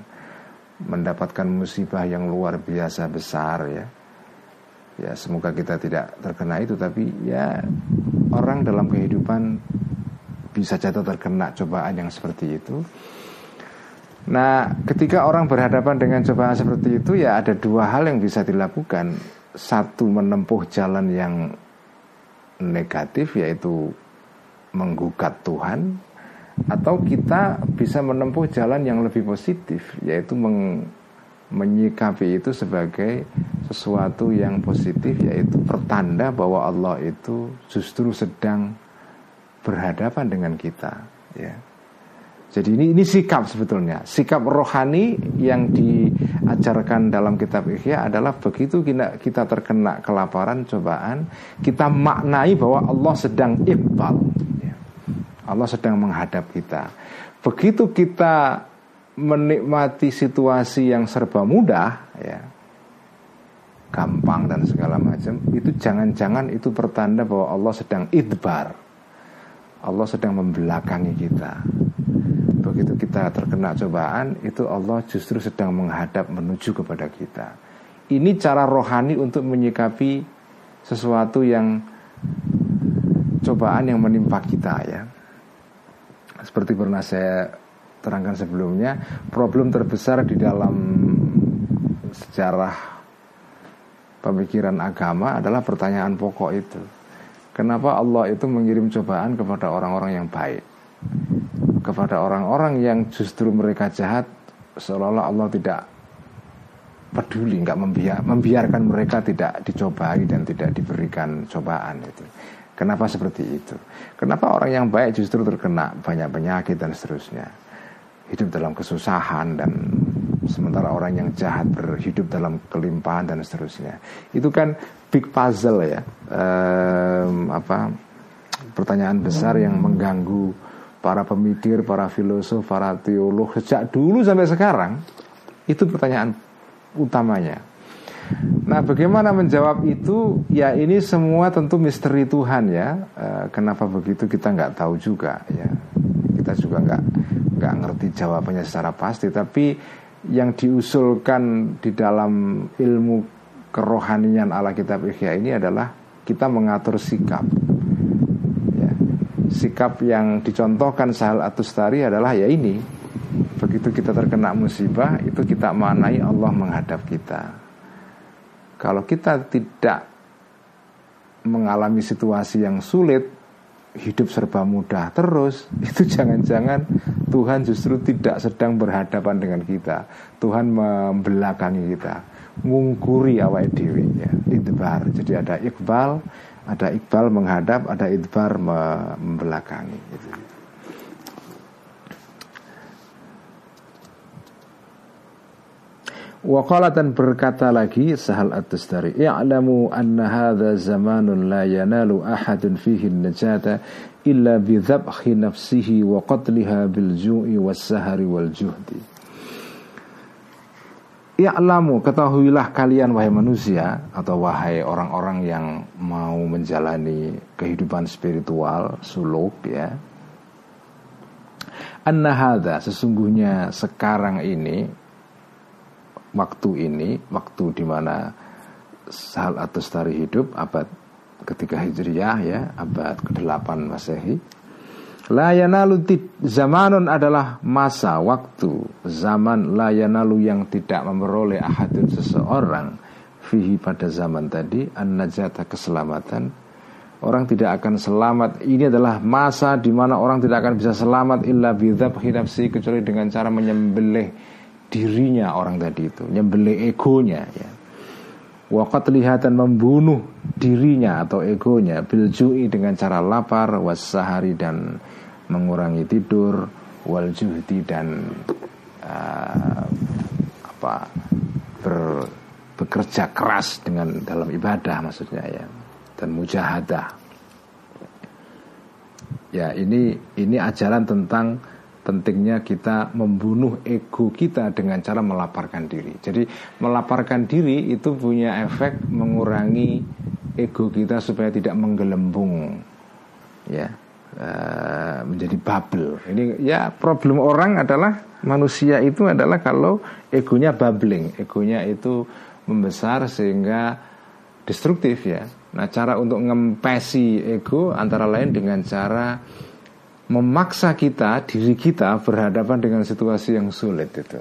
mendapatkan musibah yang luar biasa besar ya. Ya semoga kita tidak terkena itu tapi ya orang dalam kehidupan bisa jatuh terkena cobaan yang seperti itu. Nah, ketika orang berhadapan dengan cobaan seperti itu, ya ada dua hal yang bisa dilakukan. Satu, menempuh jalan yang negatif, yaitu menggugat Tuhan, atau kita bisa menempuh jalan yang lebih positif, yaitu meng, menyikapi itu sebagai sesuatu yang positif, yaitu pertanda bahwa Allah itu justru sedang berhadapan dengan kita. Ya jadi ini ini sikap sebetulnya. Sikap rohani yang diajarkan dalam kitab Ihya adalah begitu kita, kita terkena kelaparan, cobaan, kita maknai bahwa Allah sedang ibal. Ya. Allah sedang menghadap kita. Begitu kita menikmati situasi yang serba mudah, ya, gampang dan segala macam, itu jangan-jangan itu pertanda bahwa Allah sedang idbar. Allah sedang membelakangi kita begitu kita terkena cobaan itu Allah justru sedang menghadap menuju kepada kita. Ini cara rohani untuk menyikapi sesuatu yang cobaan yang menimpa kita ya. Seperti pernah saya terangkan sebelumnya, problem terbesar di dalam sejarah pemikiran agama adalah pertanyaan pokok itu. Kenapa Allah itu mengirim cobaan kepada orang-orang yang baik? Kepada orang-orang yang justru mereka jahat seolah-olah Allah tidak peduli, nggak membiar, membiarkan mereka tidak dicobai dan tidak diberikan cobaan itu. Kenapa seperti itu? Kenapa orang yang baik justru terkena banyak penyakit dan seterusnya? Hidup dalam kesusahan dan sementara orang yang jahat berhidup dalam kelimpahan dan seterusnya. Itu kan big puzzle ya, ehm, apa pertanyaan besar yang mengganggu para pemikir, para filosof, para teolog sejak dulu sampai sekarang itu pertanyaan utamanya. Nah, bagaimana menjawab itu? Ya, ini semua tentu misteri Tuhan ya. E, kenapa begitu kita nggak tahu juga ya. Kita juga nggak nggak ngerti jawabannya secara pasti. Tapi yang diusulkan di dalam ilmu kerohanian ala kitab Ihya ini adalah kita mengatur sikap sikap yang dicontohkan Sahal Atustari adalah ya ini begitu kita terkena musibah itu kita maknai Allah menghadap kita. Kalau kita tidak mengalami situasi yang sulit hidup serba mudah terus itu jangan-jangan Tuhan justru tidak sedang berhadapan dengan kita. Tuhan membelakangi kita ngungkuri awal dewi ya idbar jadi ada iqbal ada Iqbal menghadap, ada Idbar membelakangi gitu. Waqala dan berkata lagi Sahal At-Tustari I'lamu anna hadha zamanun la yanalu ahadun fihi najata illa bi dhabhi nafsihi wa qatliha bil ju'i was sahari wal juhdi Ya'lamu ketahuilah kalian wahai manusia atau wahai orang-orang yang mau menjalani kehidupan spiritual suluk ya. Anna hadha, sesungguhnya sekarang ini waktu ini waktu di mana Sahal atau Stari hidup abad ketika Hijriyah ya abad ke-8 Masehi Layanalu zamanun adalah masa waktu. Zaman layanalu yang tidak memperoleh ahadun seseorang. Fihi pada zaman tadi an najata keselamatan. Orang tidak akan selamat. Ini adalah masa di mana orang tidak akan bisa selamat illa bidzabhi nafsi kecuali dengan cara menyembelih dirinya orang tadi itu. Menyembelih egonya ya Wakat lihatan membunuh dirinya atau egonya biljui dengan cara lapar wasahari dan mengurangi tidur wal juhdi dan uh, apa ber, bekerja keras dengan dalam ibadah maksudnya ya dan mujahadah. Ya ini ini ajaran tentang pentingnya kita membunuh ego kita dengan cara melaparkan diri. Jadi melaparkan diri itu punya efek mengurangi ego kita supaya tidak menggelembung. Ya. Eh, menjadi bubble. Ini ya problem orang adalah manusia itu adalah kalau egonya bubbling, egonya itu membesar sehingga destruktif ya. Nah cara untuk ngempesi ego antara lain dengan cara memaksa kita diri kita berhadapan dengan situasi yang sulit itu.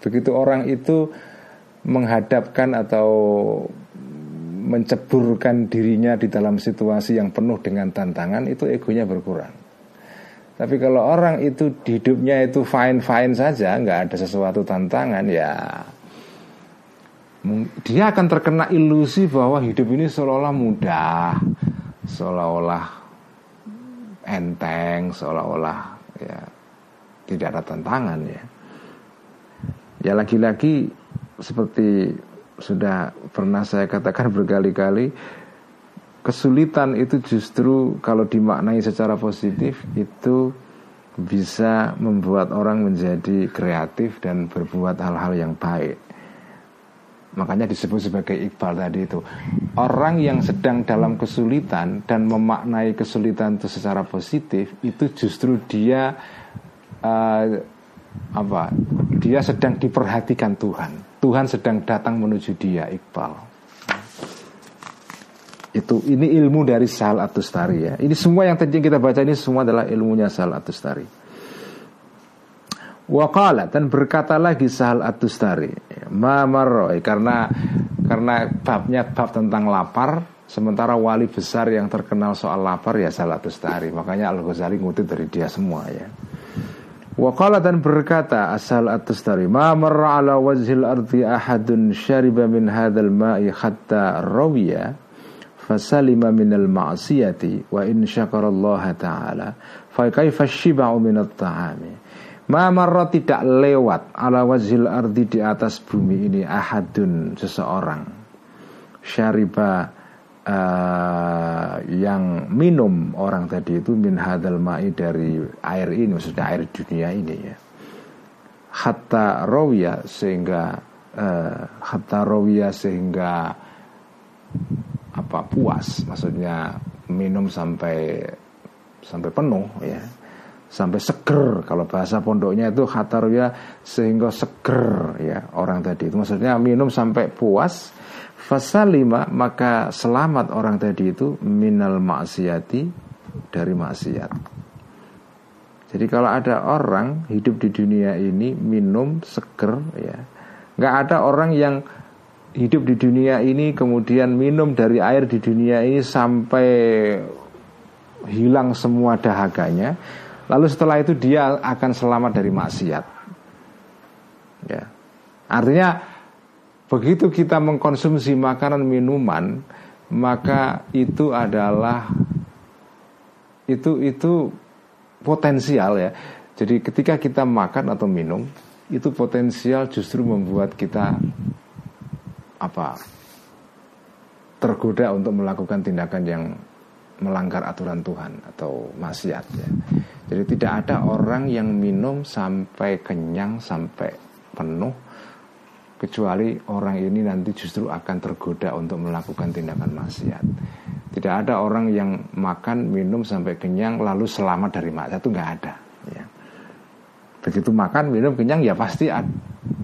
Begitu orang itu menghadapkan atau menceburkan dirinya di dalam situasi yang penuh dengan tantangan itu egonya berkurang. Tapi kalau orang itu hidupnya itu fine fine saja, nggak ada sesuatu tantangan ya dia akan terkena ilusi bahwa hidup ini seolah-olah mudah, seolah-olah enteng, seolah-olah ya tidak ada tantangan ya. Ya lagi-lagi seperti sudah pernah saya katakan berkali-kali kesulitan itu justru kalau dimaknai secara positif itu bisa membuat orang menjadi kreatif dan berbuat hal-hal yang baik. Makanya disebut sebagai iqbal tadi itu Orang yang sedang dalam kesulitan Dan memaknai kesulitan itu secara positif Itu justru dia uh, apa Dia sedang diperhatikan Tuhan Tuhan sedang datang menuju dia iqbal itu ini ilmu dari Sal Atustari ya. Ini semua yang tadi kita baca ini semua adalah ilmunya Sal Atustari. Wakala dan berkata lagi Sahal Atustari Mamaroi karena karena babnya bab tentang lapar sementara wali besar yang terkenal soal lapar ya Sahal Atustari makanya Al Ghazali ngutip dari dia semua ya. Wakala dan berkata asal Atustari Ma marra ala wajhil ardi ahadun syariba min hadal ma'i hatta rawiya fasalima minal ma'siyati wa in syakarallaha ta'ala fa kaifa shiba'u minat ta'ami Mamarra tidak lewat ala wajhil ardi di atas bumi ini ahadun seseorang. Syariba uh, yang minum orang tadi itu min hadal ma'i dari air ini maksudnya air dunia ini ya. Hatta rawiya sehingga uh, hatta rawiya sehingga apa puas. Maksudnya minum sampai sampai penuh ya sampai seger. Kalau bahasa pondoknya itu ya sehingga seger ya orang tadi itu. Maksudnya minum sampai puas fasalima maka selamat orang tadi itu minal maksiati dari maksiat. Jadi kalau ada orang hidup di dunia ini minum seger ya. Nggak ada orang yang hidup di dunia ini kemudian minum dari air di dunia ini sampai hilang semua dahaganya Lalu setelah itu dia akan selamat dari maksiat. Ya. Artinya begitu kita mengkonsumsi makanan minuman, maka itu adalah itu itu potensial ya. Jadi ketika kita makan atau minum, itu potensial justru membuat kita apa? tergoda untuk melakukan tindakan yang melanggar aturan Tuhan atau maksiat ya. Jadi tidak ada orang yang minum sampai kenyang sampai penuh kecuali orang ini nanti justru akan tergoda untuk melakukan tindakan maksiat. Tidak ada orang yang makan minum sampai kenyang lalu selamat dari maksiat itu nggak ada. Ya. Begitu makan minum kenyang ya pasti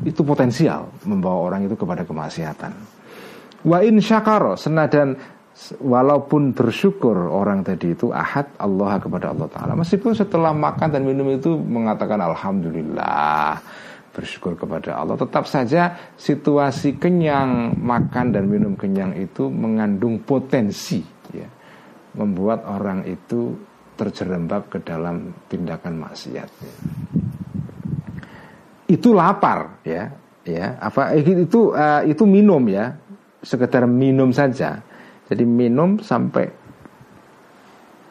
itu potensial membawa orang itu kepada kemaksiatan. Wa in syakaro senadan walaupun bersyukur orang tadi itu ahad Allah kepada Allah Ta'ala. Meskipun setelah makan dan minum itu mengatakan Alhamdulillah bersyukur kepada Allah. Tetap saja situasi kenyang makan dan minum kenyang itu mengandung potensi ya, Membuat orang itu terjerembab ke dalam tindakan maksiat ya. Itu lapar ya ya. Apa itu uh, itu minum ya. Sekedar minum saja jadi minum sampai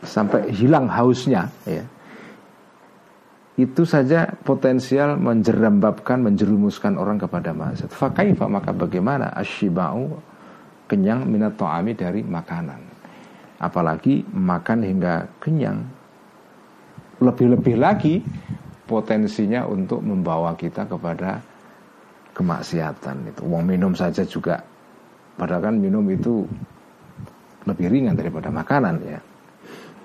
sampai hilang hausnya ya. Itu saja potensial menjerembabkan, menjerumuskan orang kepada maksiat. Fakaifa maka bagaimana asyibau kenyang minat to'ami dari makanan. Apalagi makan hingga kenyang. Lebih-lebih lagi potensinya untuk membawa kita kepada kemaksiatan itu. Uang minum saja juga padahal kan minum itu lebih ringan daripada makanan ya.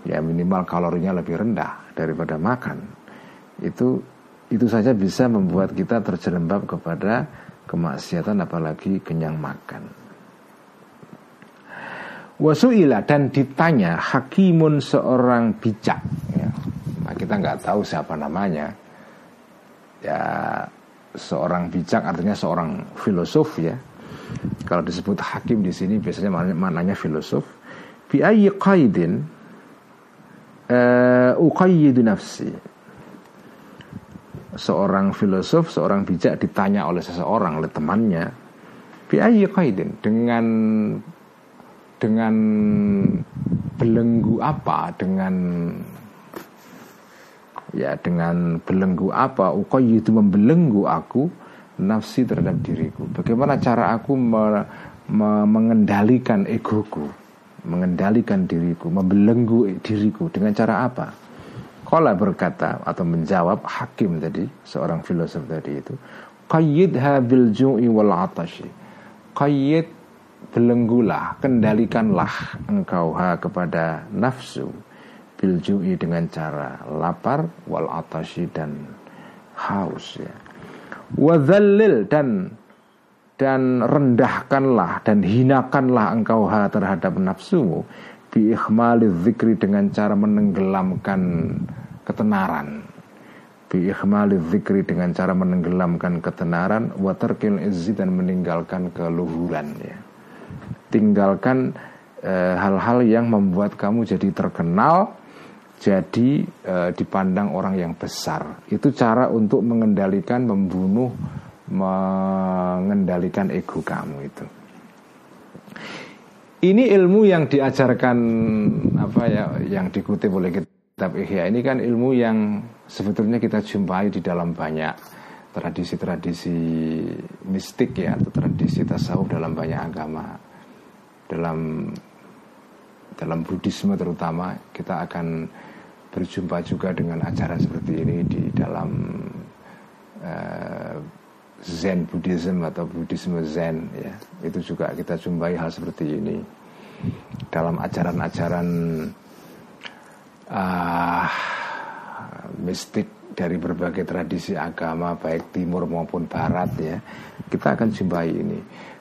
Ya minimal kalorinya lebih rendah daripada makan. Itu itu saja bisa membuat kita terjerembab kepada kemaksiatan apalagi kenyang makan. Wasuila dan ditanya hakimun seorang bijak? Ya. kita nggak tahu siapa namanya. Ya seorang bijak artinya seorang filosof ya kalau disebut hakim di sini biasanya maknanya, filosof. Bi ayyi qaidin uh, uqayyidu nafsi. Seorang filosof, seorang bijak ditanya oleh seseorang, oleh temannya, bi ayyi qaidin dengan dengan belenggu apa, dengan ya dengan belenggu apa, uqayyidu membelenggu aku nafsi terhadap diriku. Bagaimana cara aku me, me, mengendalikan egoku, mengendalikan diriku, membelenggu diriku dengan cara apa? Kala berkata atau menjawab hakim tadi Seorang filosof tadi itu Qayyidha bil ju'i wal atashi Qayyid belenggulah Kendalikanlah engkau ha kepada nafsu Bil ju'i dengan cara lapar Wal atashi dan haus ya Wadhallil dan dan rendahkanlah dan hinakanlah engkau ha terhadap nafsumu bi zikri dengan cara menenggelamkan ketenaran. Bi zikri dengan cara menenggelamkan ketenaran wa tarkil izzi dan meninggalkan keluhuran ya. Tinggalkan eh, hal-hal e, yang membuat kamu jadi terkenal jadi e, dipandang orang yang besar. Itu cara untuk mengendalikan membunuh mengendalikan ego kamu itu. Ini ilmu yang diajarkan apa ya yang dikutip oleh kita kitab Ihya. Ini kan ilmu yang sebetulnya kita jumpai di dalam banyak tradisi-tradisi mistik ya atau tradisi tasawuf dalam banyak agama. Dalam dalam Buddhisme terutama kita akan berjumpa juga dengan ajaran seperti ini di dalam uh, Zen Buddhism atau Buddhisme Zen ya. Itu juga kita jumpai hal seperti ini. Dalam ajaran-ajaran uh, mistik dari berbagai tradisi agama baik timur maupun barat ya kita akan jumpai ini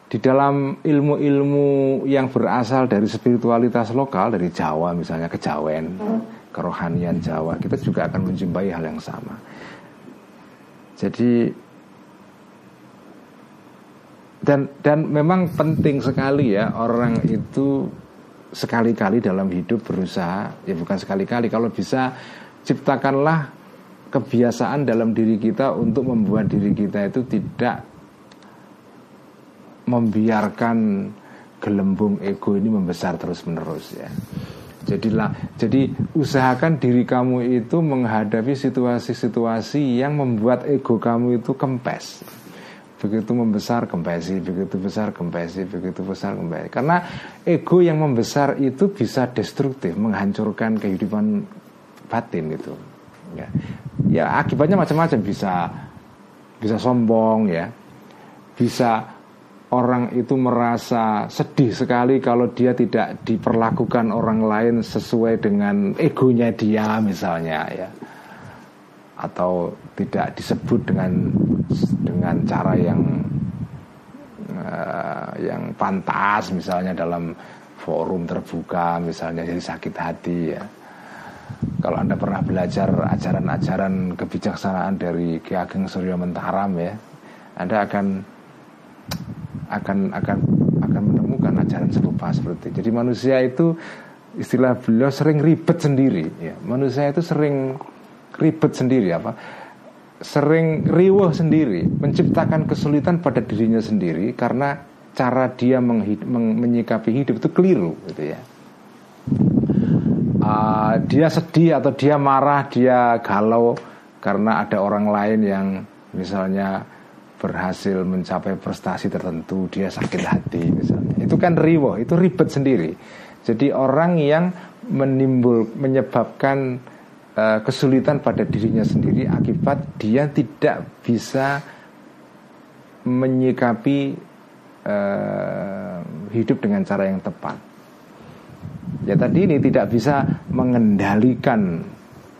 di dalam ilmu-ilmu yang berasal dari spiritualitas lokal dari Jawa misalnya kejawen kerohanian Jawa kita juga akan menjumpai hal yang sama. Jadi dan dan memang penting sekali ya orang itu sekali-kali dalam hidup berusaha ya bukan sekali-kali kalau bisa ciptakanlah kebiasaan dalam diri kita untuk membuat diri kita itu tidak membiarkan gelembung ego ini membesar terus menerus ya. Jadilah jadi usahakan diri kamu itu menghadapi situasi-situasi yang membuat ego kamu itu kempes begitu membesar kempesi, begitu besar kempesi, begitu besar kempesi. Karena ego yang membesar itu bisa destruktif, menghancurkan kehidupan batin itu. Ya, ya akibatnya macam-macam bisa bisa sombong ya, bisa orang itu merasa sedih sekali kalau dia tidak diperlakukan orang lain sesuai dengan egonya dia misalnya ya. Atau tidak disebut dengan dengan cara yang uh, yang pantas misalnya dalam forum terbuka misalnya jadi sakit hati ya. Kalau anda pernah belajar ajaran-ajaran kebijaksanaan dari Ki Ageng Surya Mentaram ya anda akan akan akan akan menemukan ajaran serupa seperti itu. Jadi manusia itu istilah beliau sering ribet sendiri ya. Manusia itu sering ribet sendiri apa sering riwah sendiri menciptakan kesulitan pada dirinya sendiri karena cara dia menghid- meng- menyikapi hidup itu keliru gitu ya uh, dia sedih atau dia marah dia galau karena ada orang lain yang misalnya berhasil mencapai prestasi tertentu dia sakit hati misalnya itu kan riwah itu ribet sendiri jadi orang yang menimbul menyebabkan Eh, kesulitan pada dirinya sendiri akibat dia tidak bisa menyikapi uh, hidup dengan cara yang tepat. Ya tadi ini tidak bisa mengendalikan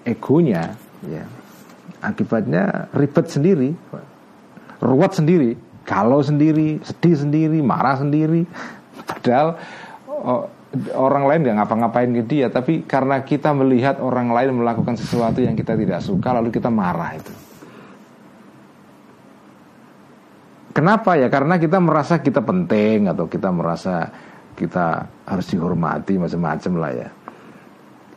egonya, ya. Akibatnya ribet sendiri, ruwet sendiri, kalau sendiri, sedih sendiri, marah sendiri. Padahal oh, orang lain nggak ngapa-ngapain ke dia, tapi karena kita melihat orang lain melakukan sesuatu yang kita tidak suka, lalu kita marah itu. Kenapa ya? Karena kita merasa kita penting atau kita merasa kita harus dihormati macam-macam lah ya.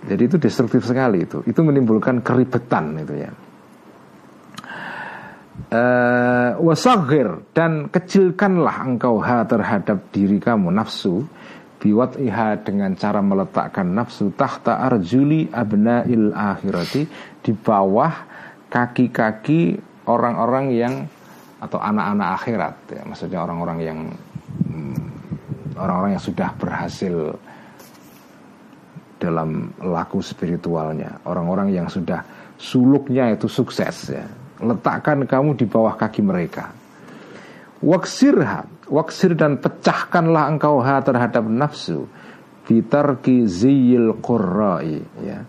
Jadi itu destruktif sekali itu. Itu menimbulkan keribetan itu ya. Uh, wasagir dan kecilkanlah engkau ha terhadap diri kamu nafsu biwat iha dengan cara meletakkan nafsu tahta arjuli abnail akhirati di bawah kaki-kaki orang-orang yang atau anak-anak akhirat ya maksudnya orang-orang yang hmm, orang-orang yang sudah berhasil dalam laku spiritualnya orang-orang yang sudah suluknya itu sukses ya letakkan kamu di bawah kaki mereka. Waksirha waksir dan pecahkanlah engkau ha terhadap nafsu bitarki ziyil qurra'i ya.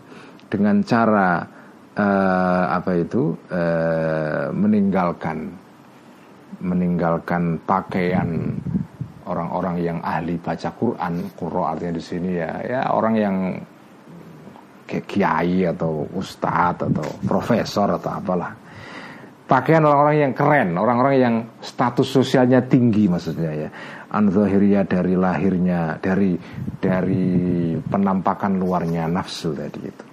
Dengan cara uh, apa itu? Uh, meninggalkan meninggalkan pakaian orang-orang yang ahli baca Quran, Qur'an artinya di sini ya, ya orang yang kiai atau ustadz atau profesor atau apalah. Pakaian orang-orang yang keren, orang-orang yang status sosialnya tinggi maksudnya ya. Anzohiria dari lahirnya, dari dari penampakan luarnya nafsu tadi itu.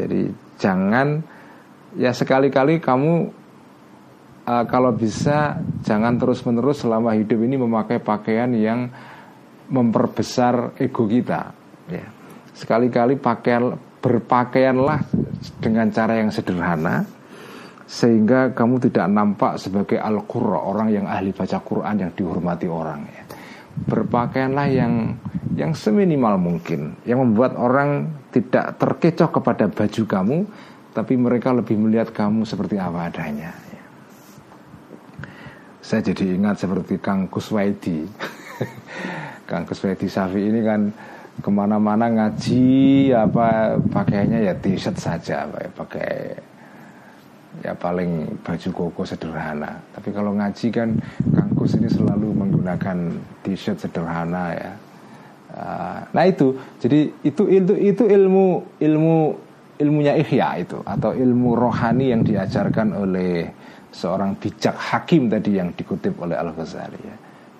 Jadi jangan ya sekali-kali kamu uh, kalau bisa jangan terus-menerus selama hidup ini memakai pakaian yang memperbesar ego kita. Ya. Sekali-kali pakaian berpakaianlah dengan cara yang sederhana sehingga kamu tidak nampak sebagai al-qurra orang yang ahli baca Quran yang dihormati orang. Ya. Berpakaianlah yang yang seminimal mungkin. Yang membuat orang tidak terkecoh kepada baju kamu tapi mereka lebih melihat kamu seperti apa adanya. Saya jadi ingat seperti Kang Kuswaidi. Kang Kuswaidi Safi ini kan ke mana-mana ngaji apa pakainya ya t-shirt saja pakai ya paling baju koko sederhana tapi kalau ngaji kan Kang Kus ini selalu menggunakan t-shirt sederhana ya ah, nah itu jadi itu itu itu ilmu ilmu ilmunya ihya itu atau ilmu rohani yang diajarkan oleh seorang bijak hakim tadi yang dikutip oleh Al Ghazali ya.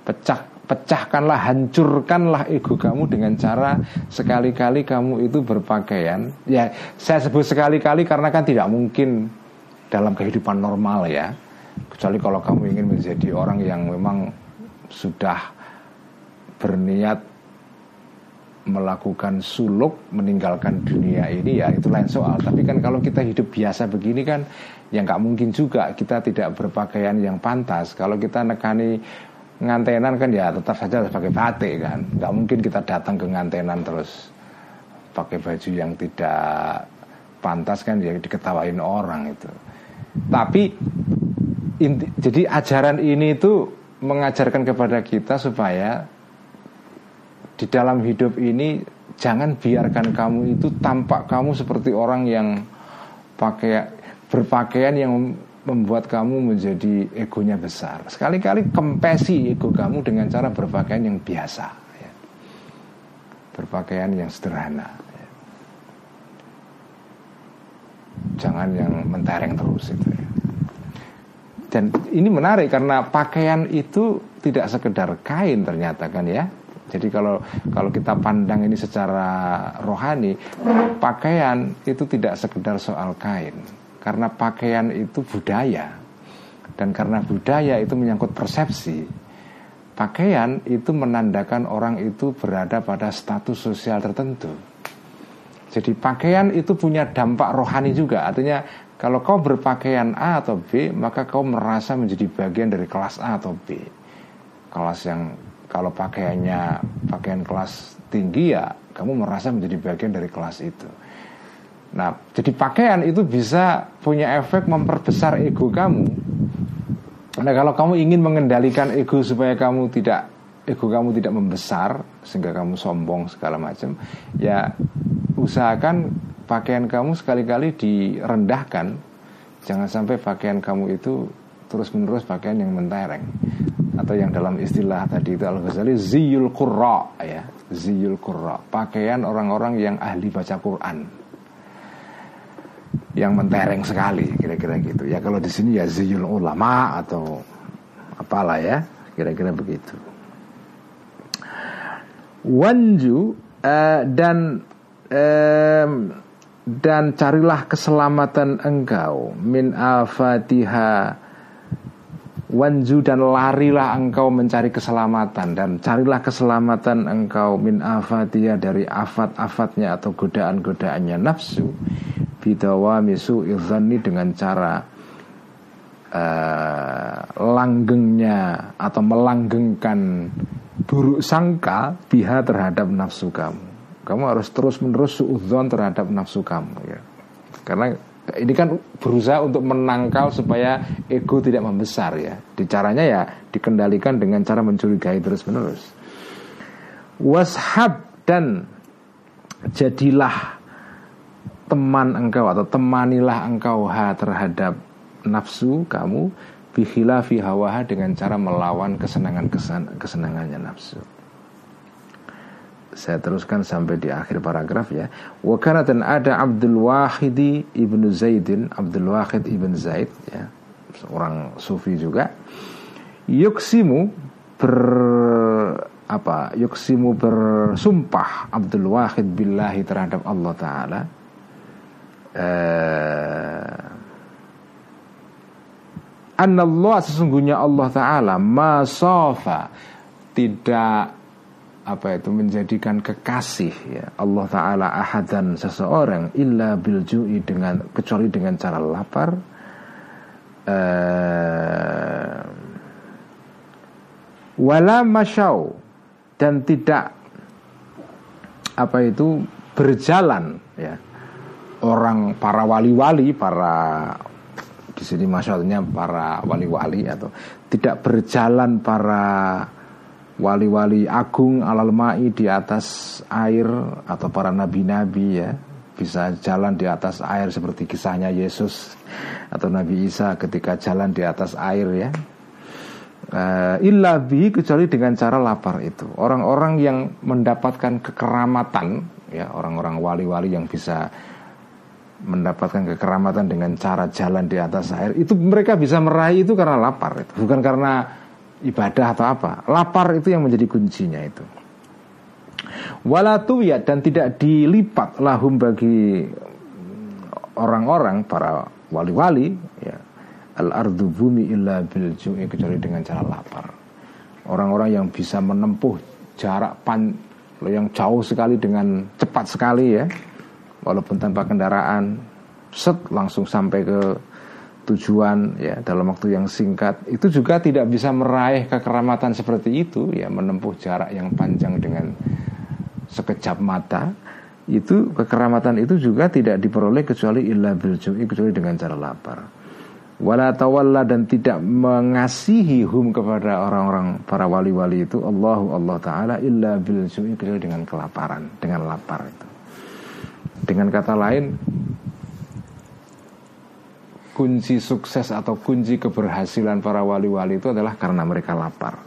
Pecah pecahkanlah, hancurkanlah ego kamu dengan cara sekali-kali kamu itu berpakaian. Ya, saya sebut sekali-kali karena kan tidak mungkin dalam kehidupan normal ya. Kecuali kalau kamu ingin menjadi orang yang memang sudah berniat melakukan suluk meninggalkan dunia ini ya itu lain soal. Tapi kan kalau kita hidup biasa begini kan ya nggak mungkin juga kita tidak berpakaian yang pantas. Kalau kita nekani ngantenan kan ya tetap saja harus pakai batik kan. Nggak mungkin kita datang ke ngantenan terus pakai baju yang tidak pantas kan ya diketawain orang itu tapi inti, jadi ajaran ini itu mengajarkan kepada kita supaya di dalam hidup ini jangan biarkan kamu itu tampak kamu seperti orang yang pakai berpakaian yang membuat kamu menjadi egonya besar. Sekali-kali kempesi ego kamu dengan cara berpakaian yang biasa, ya. berpakaian yang sederhana. Ya. Jangan yang mentereng terus itu. Ya. Dan ini menarik karena pakaian itu tidak sekedar kain ternyata kan ya jadi kalau kalau kita pandang ini secara rohani, pakaian itu tidak sekedar soal kain, karena pakaian itu budaya, dan karena budaya itu menyangkut persepsi. Pakaian itu menandakan orang itu berada pada status sosial tertentu. Jadi pakaian itu punya dampak rohani juga, artinya kalau kau berpakaian A atau B, maka kau merasa menjadi bagian dari kelas A atau B. Kelas yang kalau pakaiannya pakaian kelas tinggi ya kamu merasa menjadi bagian dari kelas itu. Nah, jadi pakaian itu bisa punya efek memperbesar ego kamu. Nah, kalau kamu ingin mengendalikan ego supaya kamu tidak ego kamu tidak membesar sehingga kamu sombong segala macam, ya usahakan pakaian kamu sekali-kali direndahkan. Jangan sampai pakaian kamu itu terus-menerus pakaian yang mentereng. Atau yang dalam istilah tadi itu Al Ghazali ziyul qurra ya. Ziyul qurra. Pakaian orang-orang yang ahli baca Quran. Yang mentereng sekali kira-kira gitu. Ya kalau di sini ya ziyul ulama atau apalah ya kira-kira begitu. Wanju uh, dan um, dan carilah keselamatan engkau. Min afatiha wanju dan larilah engkau mencari keselamatan. Dan carilah keselamatan engkau. Min afatiha dari afat-afatnya atau godaan-godaannya. Nafsu bidawami su'idzanni dengan cara uh, langgengnya atau melanggengkan buruk sangka biha terhadap nafsu kamu. Kamu harus terus menerus suudzon terhadap nafsu kamu ya. Karena ini kan berusaha untuk menangkal supaya ego tidak membesar ya. Caranya ya dikendalikan dengan cara mencurigai terus menerus. Washab dan jadilah teman engkau atau temanilah engkau ha terhadap nafsu kamu bikhilafi hawaha dengan cara melawan kesenangan kesenangannya nafsu. Saya teruskan sampai di akhir paragraf ya. Wakana dan ada Abdul Wahidi ibnu Zaidin, Abdul Wahid ibn Zaid ya, seorang sufi juga. Yuksimu ber apa? Yuksimu bersumpah Abdul Wahid billahi terhadap Allah Taala eh, Allah sesungguhnya Allah Ta'ala Masofa Tidak apa itu menjadikan kekasih ya Allah Ta'ala ahadan seseorang illa biljui dengan kecuali dengan cara lapar eh, wala masyau dan tidak apa itu berjalan ya. Orang para wali-wali, para di sini maksudnya para wali-wali atau tidak berjalan para wali-wali agung alal mai di atas air atau para nabi-nabi ya. Bisa jalan di atas air seperti kisahnya Yesus atau Nabi Isa ketika jalan di atas air ya. Uh, illa bi kecuali dengan cara lapar itu. Orang-orang yang mendapatkan kekeramatan ya orang-orang wali-wali yang bisa mendapatkan kekeramatan dengan cara jalan di atas air itu mereka bisa meraih itu karena lapar itu. Bukan karena ibadah atau apa. Lapar itu yang menjadi kuncinya itu. Walatuyat dan tidak dilipat lahum bagi orang-orang para wali-wali ya. Al ardu bumi illa bil kecuali dengan cara lapar. Orang-orang yang bisa menempuh jarak pan yang jauh sekali dengan cepat sekali ya. Walaupun tanpa kendaraan set langsung sampai ke tujuan ya dalam waktu yang singkat itu juga tidak bisa meraih kekeramatan seperti itu ya menempuh jarak yang panjang dengan sekejap mata itu kekeramatan itu juga tidak diperoleh kecuali illa biljui kecuali dengan cara lapar. Wala tawalla dan tidak mengasihi hum kepada orang-orang para wali-wali itu Allahu Allah taala illa biljui kecuali dengan kelaparan dengan lapar itu. Dengan kata lain, kunci sukses atau kunci keberhasilan para wali-wali itu adalah karena mereka lapar.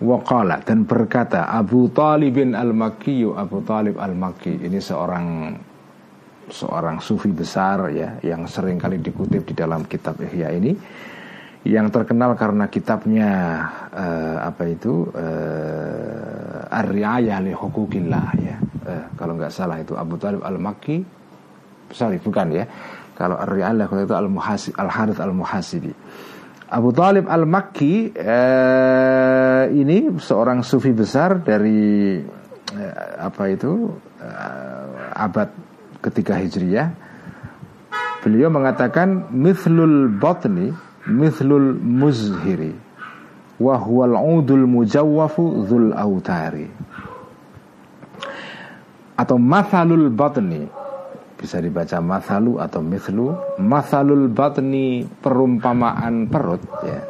Waqala dan berkata Abu Talibin al-Makki Abu Talib al-Makki ini seorang seorang sufi besar ya yang sering kali dikutip di dalam kitab Ihya ini yang terkenal karena kitabnya uh, apa itu uh, Ar-Riayah li Hukukillah ya eh, kalau nggak salah itu Abu Talib al-Makki sorry bukan ya kalau Ar-Ri'alah itu al-Muhasib al-Harith al-Muhasibi Abu Talib al-Makki eh, ini seorang sufi besar dari eh, apa itu eh, abad ketiga Hijriyah beliau mengatakan mithlul batni mithlul muzhiri wa huwal udul mujawwafu dzul autari atau mathalul batni bisa dibaca mathalu atau mithlu. Mathalul batni perumpamaan perut ya.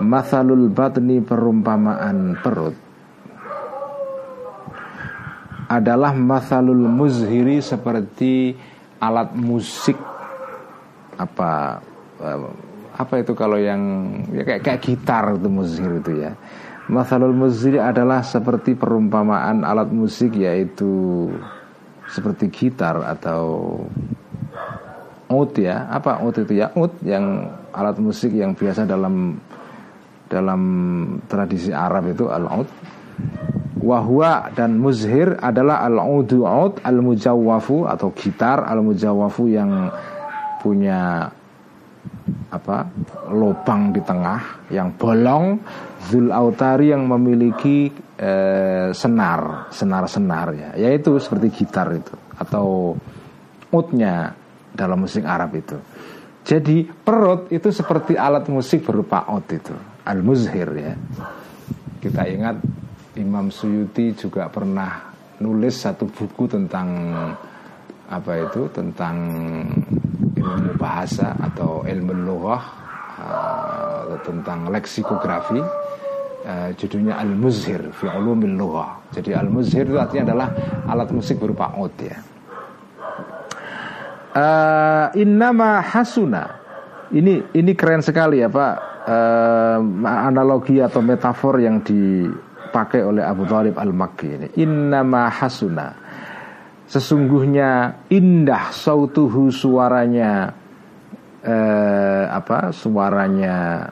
Mathalul batni perumpamaan perut adalah mathalul muzhiri seperti alat musik. Apa eh, apa itu kalau yang ya kayak kayak gitar itu muzhir itu ya. Masalul muzhir adalah seperti perumpamaan alat musik yaitu seperti gitar atau ut ya. Apa ut itu ya? Ut yang alat musik yang biasa dalam dalam tradisi Arab itu al-ut. Wahwa dan muzhir adalah al-udu ut al-mujawwafu atau gitar al-mujawwafu yang punya apa lubang di tengah yang bolong zul autari yang memiliki eh, senar senar senar ya. Yaitu seperti gitar itu atau utnya dalam musik Arab itu. Jadi perut itu seperti alat musik berupa out itu al muzhir ya. Kita ingat Imam Suyuti juga pernah nulis satu buku tentang apa itu tentang ilmu bahasa atau ilmu lughah uh, tentang leksikografi uh, judulnya Al-Muzhir fi ulumil lughah. Jadi Al-Muzhir itu artinya adalah alat musik berupa out ya. Uh, innama hasuna. Ini ini keren sekali ya Pak. Uh, analogi atau metafor yang dipakai oleh Abu Thalib Al-Makki ini. Innama hasuna sesungguhnya indah sautuhu suaranya eh, apa suaranya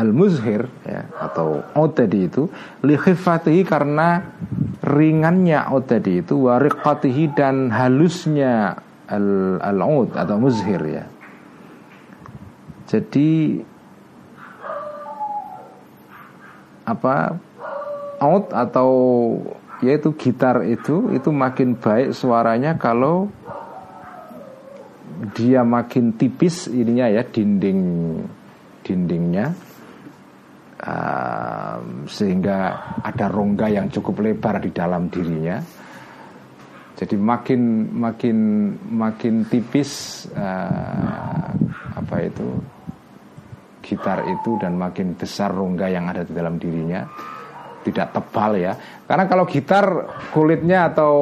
al-muzhir ya, atau out tadi itu likhifatihi karena ringannya out tadi itu wariqatihi dan halusnya al al atau muzhir ya. Jadi apa out atau yaitu gitar itu itu makin baik suaranya kalau dia makin tipis ininya ya dinding dindingnya uh, sehingga ada rongga yang cukup lebar di dalam dirinya jadi makin makin makin tipis uh, apa itu gitar itu dan makin besar rongga yang ada di dalam dirinya tidak tebal ya. Karena kalau gitar kulitnya atau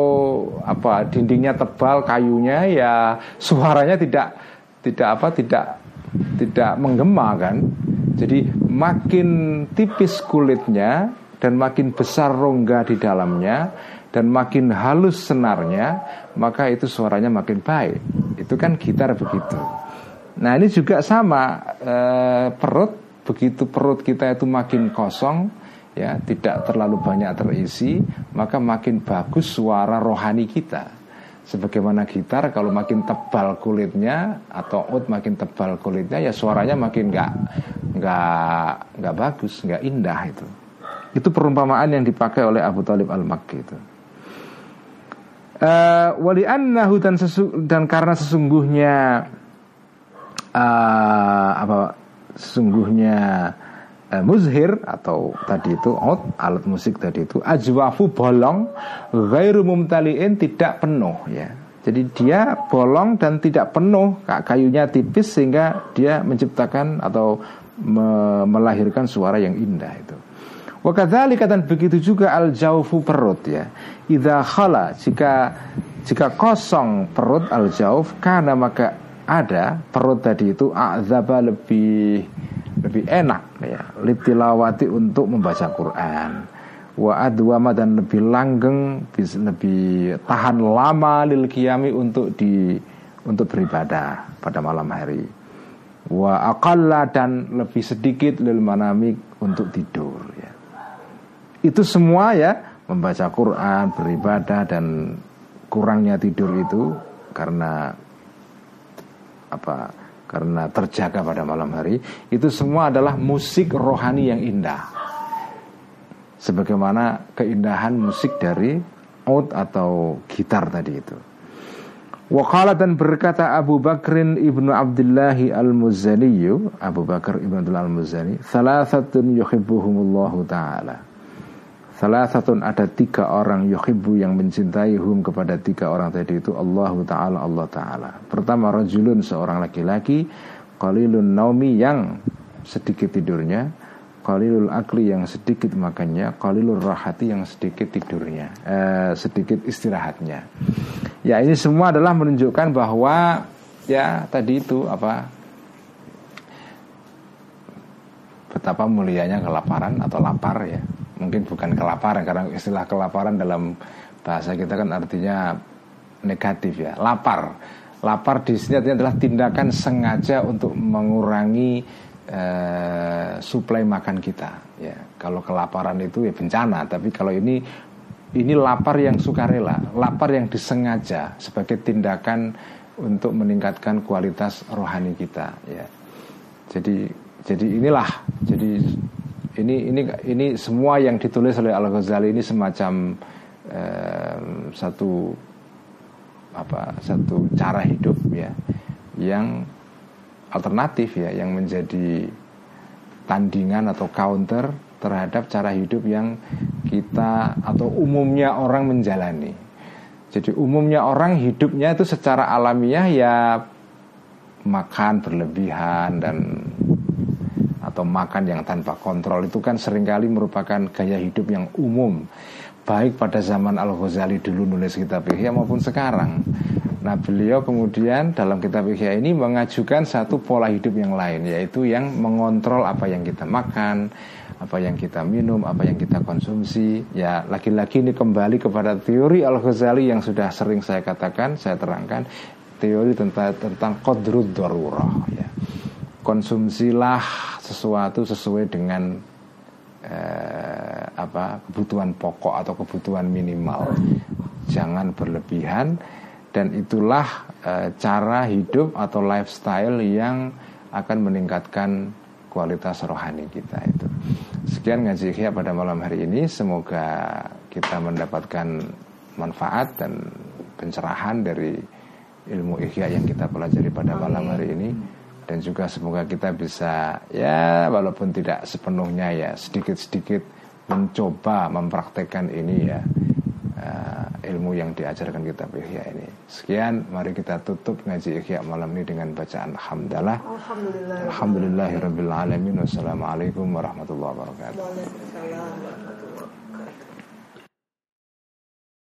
apa dindingnya tebal, kayunya ya suaranya tidak tidak apa tidak tidak menggema kan. Jadi makin tipis kulitnya dan makin besar rongga di dalamnya dan makin halus senarnya, maka itu suaranya makin baik. Itu kan gitar begitu. Nah ini juga sama e, perut begitu perut kita itu makin kosong ya tidak terlalu banyak terisi maka makin bagus suara rohani kita sebagaimana gitar kalau makin tebal kulitnya atau ut makin tebal kulitnya ya suaranya makin nggak nggak nggak bagus nggak indah itu. Itu perumpamaan yang dipakai oleh Abu Talib al Makki itu. Uh, wali annahu dan dan karena sesungguhnya uh, apa sesungguhnya eh, muzhir atau tadi itu out alat musik tadi itu ajwafu bolong ghairu mumtaliin tidak penuh ya jadi dia bolong dan tidak penuh kayunya tipis sehingga dia menciptakan atau me melahirkan suara yang indah itu Wakadzalika dan begitu juga al jaufu perut ya. Idza khala jika jika kosong perut al jauf karena maka ada perut tadi itu azaba lebih lebih enak ya. Litilawati untuk membaca Quran. Wa adwama dan lebih langgeng lebih tahan lama lil kiami untuk di untuk beribadah pada malam hari. Wa aqalla dan lebih sedikit lil manami untuk tidur ya. Itu semua ya membaca Quran beribadah dan kurangnya tidur itu karena apa karena terjaga pada malam hari itu semua adalah musik rohani yang indah. Sebagaimana keindahan musik dari out atau gitar tadi itu. Wakala dan berkata Abu Bakrin ibnu Abdullahi al-Muzani Abu Bakar ibnu Abdullah al-Muzani Thalathatun yuhibbuhumullahu ta'ala Salah satu ada tiga orang yuhibbu yang mencintai hum kepada tiga orang tadi itu Allah Ta'ala Allah Ta'ala. Pertama rajulun seorang laki-laki. Qalilun naumi yang sedikit tidurnya. Qalilul akli yang sedikit makannya. Qalilul rahati yang sedikit tidurnya. Eh, Sedikit istirahatnya. Ya ini semua adalah menunjukkan bahwa Ya tadi itu apa betapa mulianya kelaparan atau lapar ya. Mungkin bukan kelaparan karena istilah kelaparan dalam bahasa kita kan artinya negatif ya. Lapar. Lapar di sini artinya adalah tindakan sengaja untuk mengurangi uh, suplai makan kita ya. Kalau kelaparan itu ya bencana, tapi kalau ini ini lapar yang sukarela, lapar yang disengaja sebagai tindakan untuk meningkatkan kualitas rohani kita ya. Jadi jadi inilah jadi ini ini ini semua yang ditulis oleh Al Ghazali ini semacam eh, satu apa satu cara hidup ya yang alternatif ya yang menjadi tandingan atau counter terhadap cara hidup yang kita atau umumnya orang menjalani. Jadi umumnya orang hidupnya itu secara alamiah ya makan berlebihan dan atau makan yang tanpa kontrol itu kan sering kali merupakan gaya hidup yang umum baik pada zaman Al Ghazali dulu nulis kitab Ihya maupun sekarang. Nah beliau kemudian dalam kitab Ihya ini mengajukan satu pola hidup yang lain yaitu yang mengontrol apa yang kita makan, apa yang kita minum, apa yang kita konsumsi. Ya, lagi-lagi ini kembali kepada teori Al-Ghazali yang sudah sering saya katakan, saya terangkan, teori tentang tentang qadrud ya. Konsumsilah sesuatu sesuai dengan eh, apa kebutuhan pokok atau kebutuhan minimal. Jangan berlebihan dan itulah eh, cara hidup atau lifestyle yang akan meningkatkan kualitas rohani kita itu. Sekian ngaji ikhya pada malam hari ini. Semoga kita mendapatkan manfaat dan pencerahan dari ilmu ikhya yang kita pelajari pada malam hari ini dan juga semoga kita bisa ya walaupun tidak sepenuhnya ya sedikit-sedikit mencoba mempraktekkan ini ya uh, ilmu yang diajarkan kita Ihya ini. Sekian, mari kita tutup ngaji Ihya malam ini dengan bacaan Alhamdulillah. Alhamdulillah. Alhamdulillahirabbil alamin. Wassalamualaikum warahmatullahi wabarakatuh.